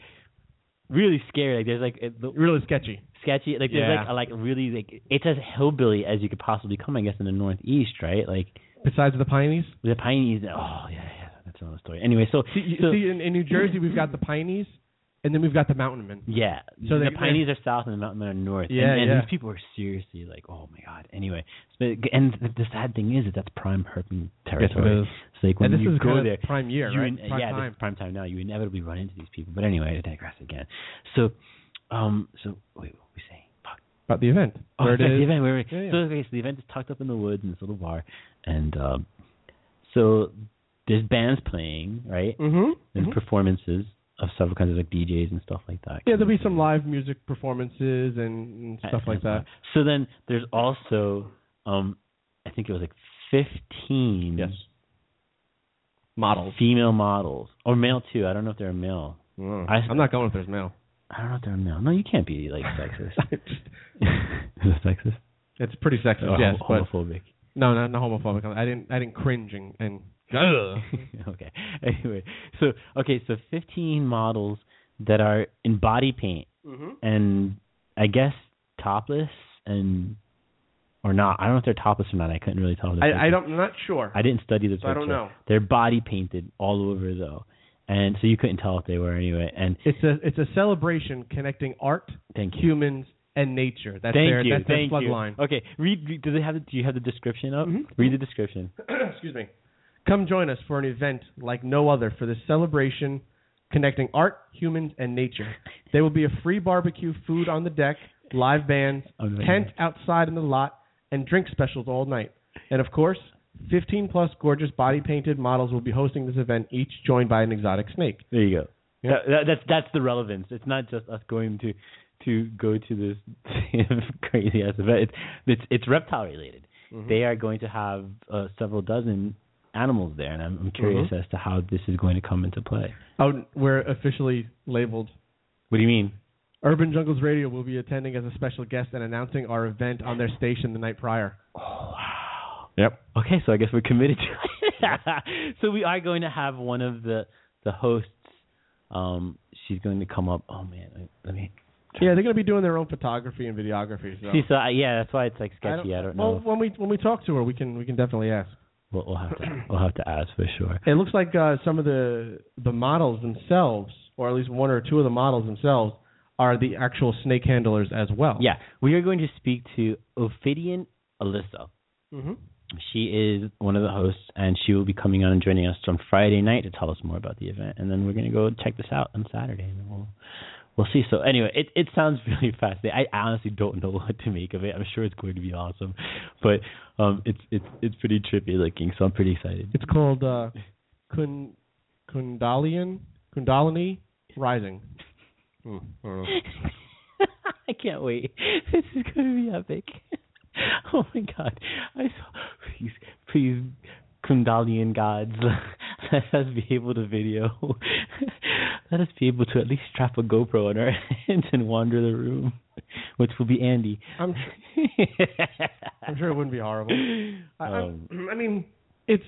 B: really scary. Like there's like it, the,
A: Really sketchy.
B: sketchy. Like there's
A: Yeah.
B: like a, like really like it's as hillbilly as you could possibly come, I guess, in the northeast, right? Like
A: Besides the Pineys.
B: the Pineys. Oh yeah, yeah, that's another story. Anyway, so
A: See,
B: so-
A: see in, in New Jersey, we've got the Pineys, and then we've got the Mountain Men.
B: yeah,
A: So
B: the
A: they-
B: Pineys are south and the Mountain Men are north.
A: Yeah,
B: and, and
A: yeah.
B: these people are seriously like, oh my god. Anyway, so, and the, the sad thing is that that's prime herping territory.
A: is.
B: So like when
A: and this
B: you
A: is
B: go there,
A: prime year, right?
B: in-
A: prime
B: yeah, this
A: time.
B: is prime time now. You inevitably run into these people. But anyway, I digress again. So, um, so wait, what were we saying? Fuck.
A: About the event.
B: Oh,
A: Where it [LAUGHS] is.
B: the event. Where,
A: Yeah, yeah.
B: So okay, so the event is tucked up in the woods in this little bar, and um, so there's bands playing, right?
A: Mm-hmm.
B: There's performances of several kinds of like DJs and stuff like that.
A: Yeah, there'll be some live music performances and, and stuff like that.
B: So then there's also, um, I think it was like 15
A: Yes. Models.
B: female models or male too. I don't know if they're male.
A: Mm.
B: I-
A: I'm not going if there's male.
B: I don't know if they're male. No, you can't be like sexist. [LAUGHS] [LAUGHS] Is it sexist?
A: it's pretty sexist,
B: Or
A: yes,
B: hom-
A: but
B: homophobic.
A: no, not, not homophobic. I didn't I didn't cringe and, and [LAUGHS]
B: okay. Anyway, so okay, so 15 models that are in body paint
A: Mhm.
B: and I guess topless and or not. I don't know if they're topless or not. I couldn't really tell. the
A: I, I don't. I'm not sure.
B: I didn't study the
A: So I don't know.
B: They're body painted all over though, and so you couldn't tell if they were anyway. And
A: It's a it's a celebration connecting art,
B: thank you.
A: humans, and nature. That's
B: thank
A: their
B: you.
A: that's their
B: thank
A: plug
B: you.
A: line.
B: Okay, read. read- Do they have? The, do you have the description up?
A: Mhm.
B: Read the description. [CLEARS THROAT]
A: Excuse me. Come join us for an event like no other for this celebration connecting art, humans, and nature. There will be a free barbecue, food on the deck, live bands,
B: Amazing.
A: tent outside in the lot, and drink specials all night. And of course, 15 plus gorgeous body painted models will be hosting this event, each joined by an exotic snake.
B: There you go.
A: Yeah.
B: That, that, that's that's the relevance. It's not just us going to to go to this [LAUGHS] crazy ass event. It's it's, it's reptile related.
A: Mhm.
B: They are going to have uh, several dozen animals there, and I'm, I'm curious
A: Mhm.
B: as to how this is going to come into play.
A: Oh, we're officially labeled.
B: What do you mean?
A: Urban Jungles Radio will be attending as a special guest and announcing our event on their station the night prior.
B: Oh wow!
A: Yep.
B: Okay, so I guess we're committed to it. [LAUGHS] so we are going to have one of the the hosts. Um, she's going to come up. Oh man, let me.
A: Yeah, they're going to be doing their own photography and videography. So. [LAUGHS]
B: See, so I, yeah, that's why it's like
A: I
B: sketchy. I don't,
A: well,
B: know.
A: when we when we talk to her, we can we can definitely ask.
B: We'll, we'll have to [CLEARS THROAT] we'll have to ask for sure.
A: It looks like uh, some of the the models themselves, or at least one or two of the models themselves, are the actual snake handlers as well.
B: Yeah, we are going to speak to Ophidian Alyssa.
A: Mm-hmm.
B: She is one of the hosts, and she will be coming on and joining us on Friday night to tell us more about the event. And then we're going to go check this out on Saturday, and we'll we'll see. So anyway, it it sounds [LAUGHS] really fascinating. I honestly don't know what to make of it. I'm sure it's going to be awesome, but um, it's it's it's pretty trippy looking. So I'm pretty excited.
A: It's called uh, Kun Kundalian Kundalini Rising. Hmm, I don't know. [LAUGHS]
B: I can't wait. [LAUGHS] This is going to be epic. Oh my god. I saw, please, please, Kundalian gods, [LAUGHS] let us be able to video. [LAUGHS] let us be able to at least strap a GoPro on our [LAUGHS] hands and wander the room, which will be Andy.
A: I'm sure, I'm sure it wouldn't be horrible. I,
B: Um, [CLEARS THROAT]
A: I mean, it's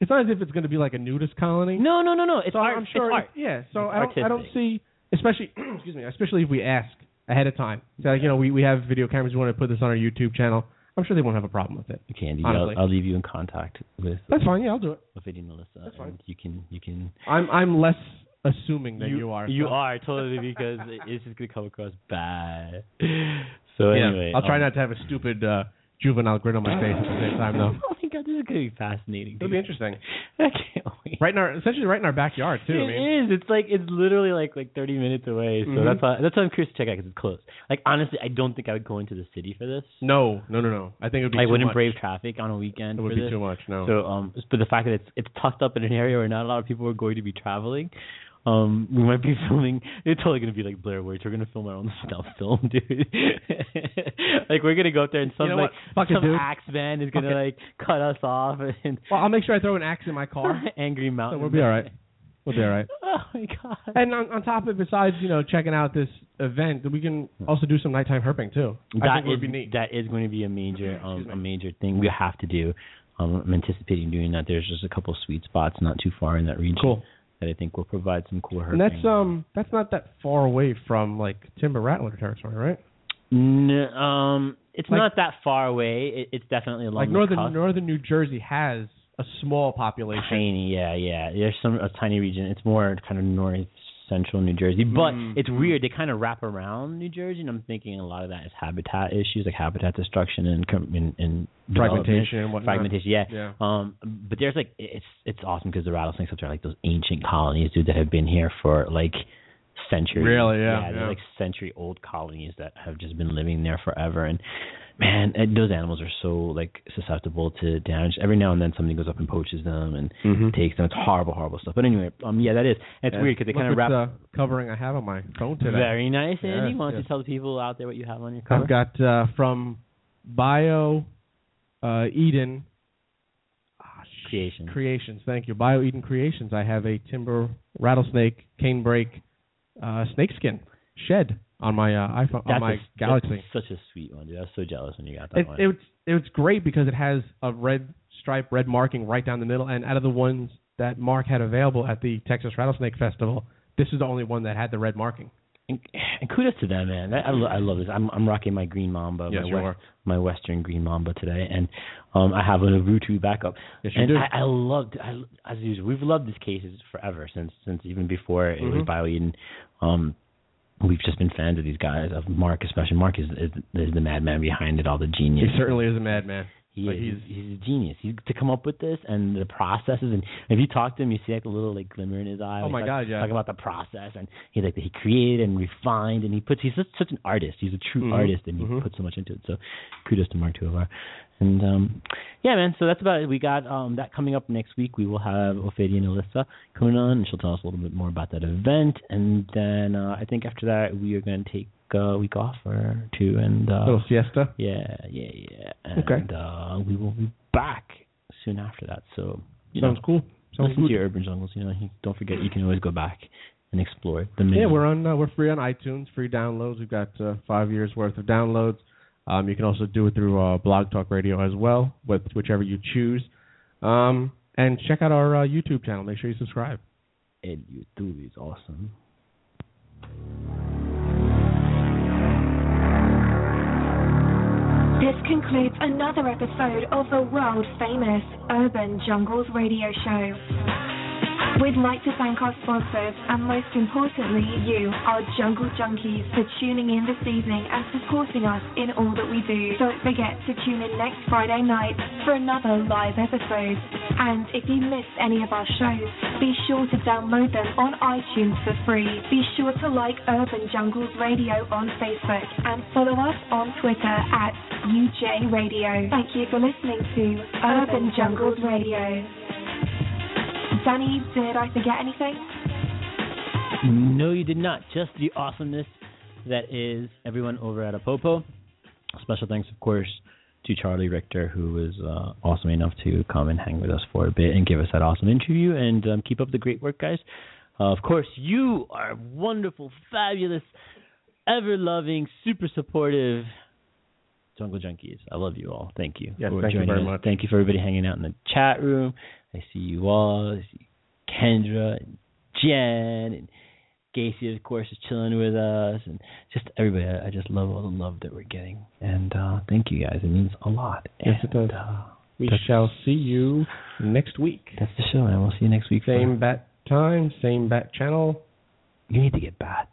A: it's not as if it's going to be like a nudist colony.
B: No, no, no, no. It's
A: so
B: art.
A: I'm sure.
B: It's art.
A: Yeah. So
B: It's
A: I don't. I don't see, especially [CLEARS THROAT] excuse me, especially if we ask ahead of time. So like, you know, we we have video cameras. We want to put this on our YouTube channel. I'm sure they won't have a problem with it.
B: Okay, Andy, I'll, I'll leave you in contact with
A: That's fine. Yeah, I'll do it.
B: with Eddie and Melissa.
A: That's fine.
B: and You can you can
A: I'm I'm less assuming than you, are.
B: You
A: so-
B: are totally because it's just gonna come across bad. So
A: Yeah,
B: anyway,
A: I'll try
B: um,
A: not to have a stupid uh, juvenile grin on my face at the same time, though.
B: Is gonna be fascinating.
A: It'll be interesting. [LAUGHS]
B: I can't wait.
A: Right in our, essentially right in our backyard too.
B: It
A: I mean,
B: is. It's like it's literally like like 30 minutes away. So
A: Mhm.
B: that's why that's why I'm curious to check out because it's close. Like honestly, I don't think I would go into the city for this.
A: no, no, no, no. I think it would be.
B: I
A: too
B: wouldn't
A: much.
B: brave traffic on a weekend.
A: It would be
B: this.
A: too much. No.
B: So um, but the fact that it's it's tucked up in an area where not a lot of people are going to be traveling, um, we might be [LAUGHS] filming. It's totally gonna be like Blair Witch. We're gonna film our own [LAUGHS] stealth film, dude. [LAUGHS] like we're gonna go up there and some
A: You know
B: like?
A: Fuck it,
B: some
A: dude.
B: axe man is gonna like cut us off and
A: well, I'll make sure I throw an axe in my car.
B: angry mountain.
A: so we'll be all right. We'll be all right.
B: Oh my god.
A: And on, on top of it, besides you know checking out this event, we can also do some nighttime herping too.
B: That
A: it would
B: is-
A: be neat.
B: That is going to be a major um, a major thing we have to do. Um, I'm anticipating doing that. There's just a couple sweet spots not too far in that region
A: Cool.
B: That I think will provide some cool herping.
A: And that's um that's not that far away from like Timber Rattler territory, right?
B: N- um, it's
A: Like-
B: not that far away. It, it's definitely along
A: like
B: the
A: northern
B: cusp.
A: northern New Jersey has a small population.
B: Tiny, yeah, yeah. There's some a tiny region. It's more kind of north central New Jersey, but
A: Mm.
B: it's weird. They kind of wrap around New Jersey, and I'm thinking a lot of that is habitat issues, like habitat destruction and com- and, and.
A: Fragmentation and whatnot.
B: Fragmentation, yeah.
A: Yeah.
B: Um, but there's like it's it's awesome because the rattlesnakes up there are like those ancient colonies, dude, that have been here for like centuries.
A: Really? Yeah,
B: Yeah, they're
A: yeah.
B: like century old colonies that have just been living there forever. And man, those animals are so like susceptible to damage. Every now and then somebody goes up and poaches them and
A: Mhm.
B: takes them. It's horrible, horrible stuff. But anyway, um, yeah, that is. It's
A: Yeah.
B: weird because they kind of wrap.
A: the covering I have on my phone today.
B: Very nice, Andy.
A: Yes,
B: Why don't
A: yes.
B: you tell the people out there what you have on your cover?
A: I've got uh, from Bio uh, Eden
B: creation.
A: Creations. Thank you, Bio Eden Creations. I have a timber rattlesnake canebrake uh, snakeskin shed on my uh, iPhone
B: That's
A: on my
B: a-
A: Galaxy.
B: That's such a sweet one, dude. I was so jealous when you got that
A: It,
B: one.
A: it, was it was great because it has a red stripe, red marking right down the middle, and out of the ones that Mark had available at the Texas Rattlesnake Festival, this is the only one that had the red marking.
B: And, and kudos to them, man. I, I, lo- I love this. I'm I'm rocking my green mamba,
A: Yes,
B: my
A: you are.
B: my western green mamba today, and um I have a Naruto backup.
A: Yes, you
B: and
A: do.
B: I, I loved, I, as usual, we've loved these cases forever since since even before it was
A: Mhm.
B: Bio Eden. Um, we've just been fans of these guys, of Mark especially. Mark is is, is the madman behind it, all the genius.
A: He certainly is a madman.
B: He
A: Like,
B: is.
A: he's-
B: He's, a genius. He's to come up with this and the processes, and if you talk to him, you see like a little like glimmer in his eye.
A: Oh my
B: talk-
A: God, yeah.
B: Talking about the process, and he like he created and refined, and he puts. He's such, such an artist. He's a true
A: Mhm,
B: artist, and he
A: mhm.
B: puts so much into it. So, kudos to Mark Tuavar. And um, yeah, man. So that's about it. We got um that coming up next week. We will have Ophidian Alyssa coming on, and she'll tell us a little bit more about that event. And then uh, I think after that, we are going to take a week off or two, and uh,
A: little siesta.
B: yeah, yeah, yeah. And
A: Okay.
B: uh, we will be back soon after that. So you
A: Sounds
B: know,
A: cool. Sounds
B: listen
A: good.
B: to your urban jungles. You know, you, don't forget you can always go back and explore the many.
A: Yeah, we're on. Uh, we're free on iTunes, free downloads. We've got uh, five years worth of downloads. Um, you can also do it through uh, Blog Talk Radio as well, with whichever you choose. Um, and check out our uh, YouTube channel. Make sure you subscribe.
B: And YouTube is awesome.
D: Concludes another episode of the world famous Urban Jungles radio show. We'd like to thank our sponsors and most importantly you, our Jungle Junkies, for tuning in this evening and supporting us in all that we do. Don't forget to tune in next Friday night for another live episode. And if you missed any of our shows, be sure to download them on iTunes for free. Be sure to like Urban Jungles Radio on Facebook and follow us on Twitter at UJ Radio. Thank you for listening to Urban Jungles Radio. Danny, did I forget anything?
B: No, you did not. Just the awesomeness that is everyone over at Apopo. Special thanks, of course, to Charlie Richter, who was uh, awesome enough to come and hang with us for a bit and give us that awesome interview. And um, keep up the great work, guys. Uh, of course, you are wonderful, fabulous, ever loving, super supportive Jungle Junkies. I love you all. Thank you.
A: Yes,
B: for
A: thank you
B: joining
A: very
B: us.
A: much.
B: Thank you for everybody hanging out in the chat room. I see you all. I see Kendra and Jen and Gacy, of course, is chilling with us, and just everybody. I, I just love all the love that we're getting, and uh, thank you guys. It means a lot.
A: Yes, it does.
B: Uh,
A: We shall see you next week.
B: That's the show, and we'll see you next week.
A: Same bat time, same bat channel.
B: You need to get bats.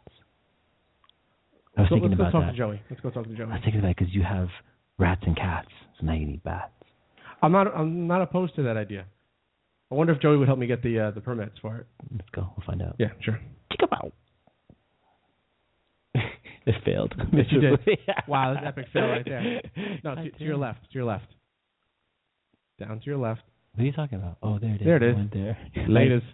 B: I was
A: So
B: thinking
A: let's go
B: about
A: talk
B: that.
A: to Joey. Let's go talk to Joey.
B: I was thinking about it because you have rats and cats, so now you need bats.
A: I'm not. I'm not opposed to that idea. I wonder if Joey would help me get the uh, the permits for it.
B: Let's go. We'll find out.
A: Yeah, sure. Kick him out. [LAUGHS]
B: It failed. [LAUGHS]
A: Yes, you did. [LAUGHS] wow, that's epic fail right there. No, to, to your left. To your left. Down to your left.
B: What are you talking about? Oh, there it is.
A: There it is.
B: there.
A: Latest.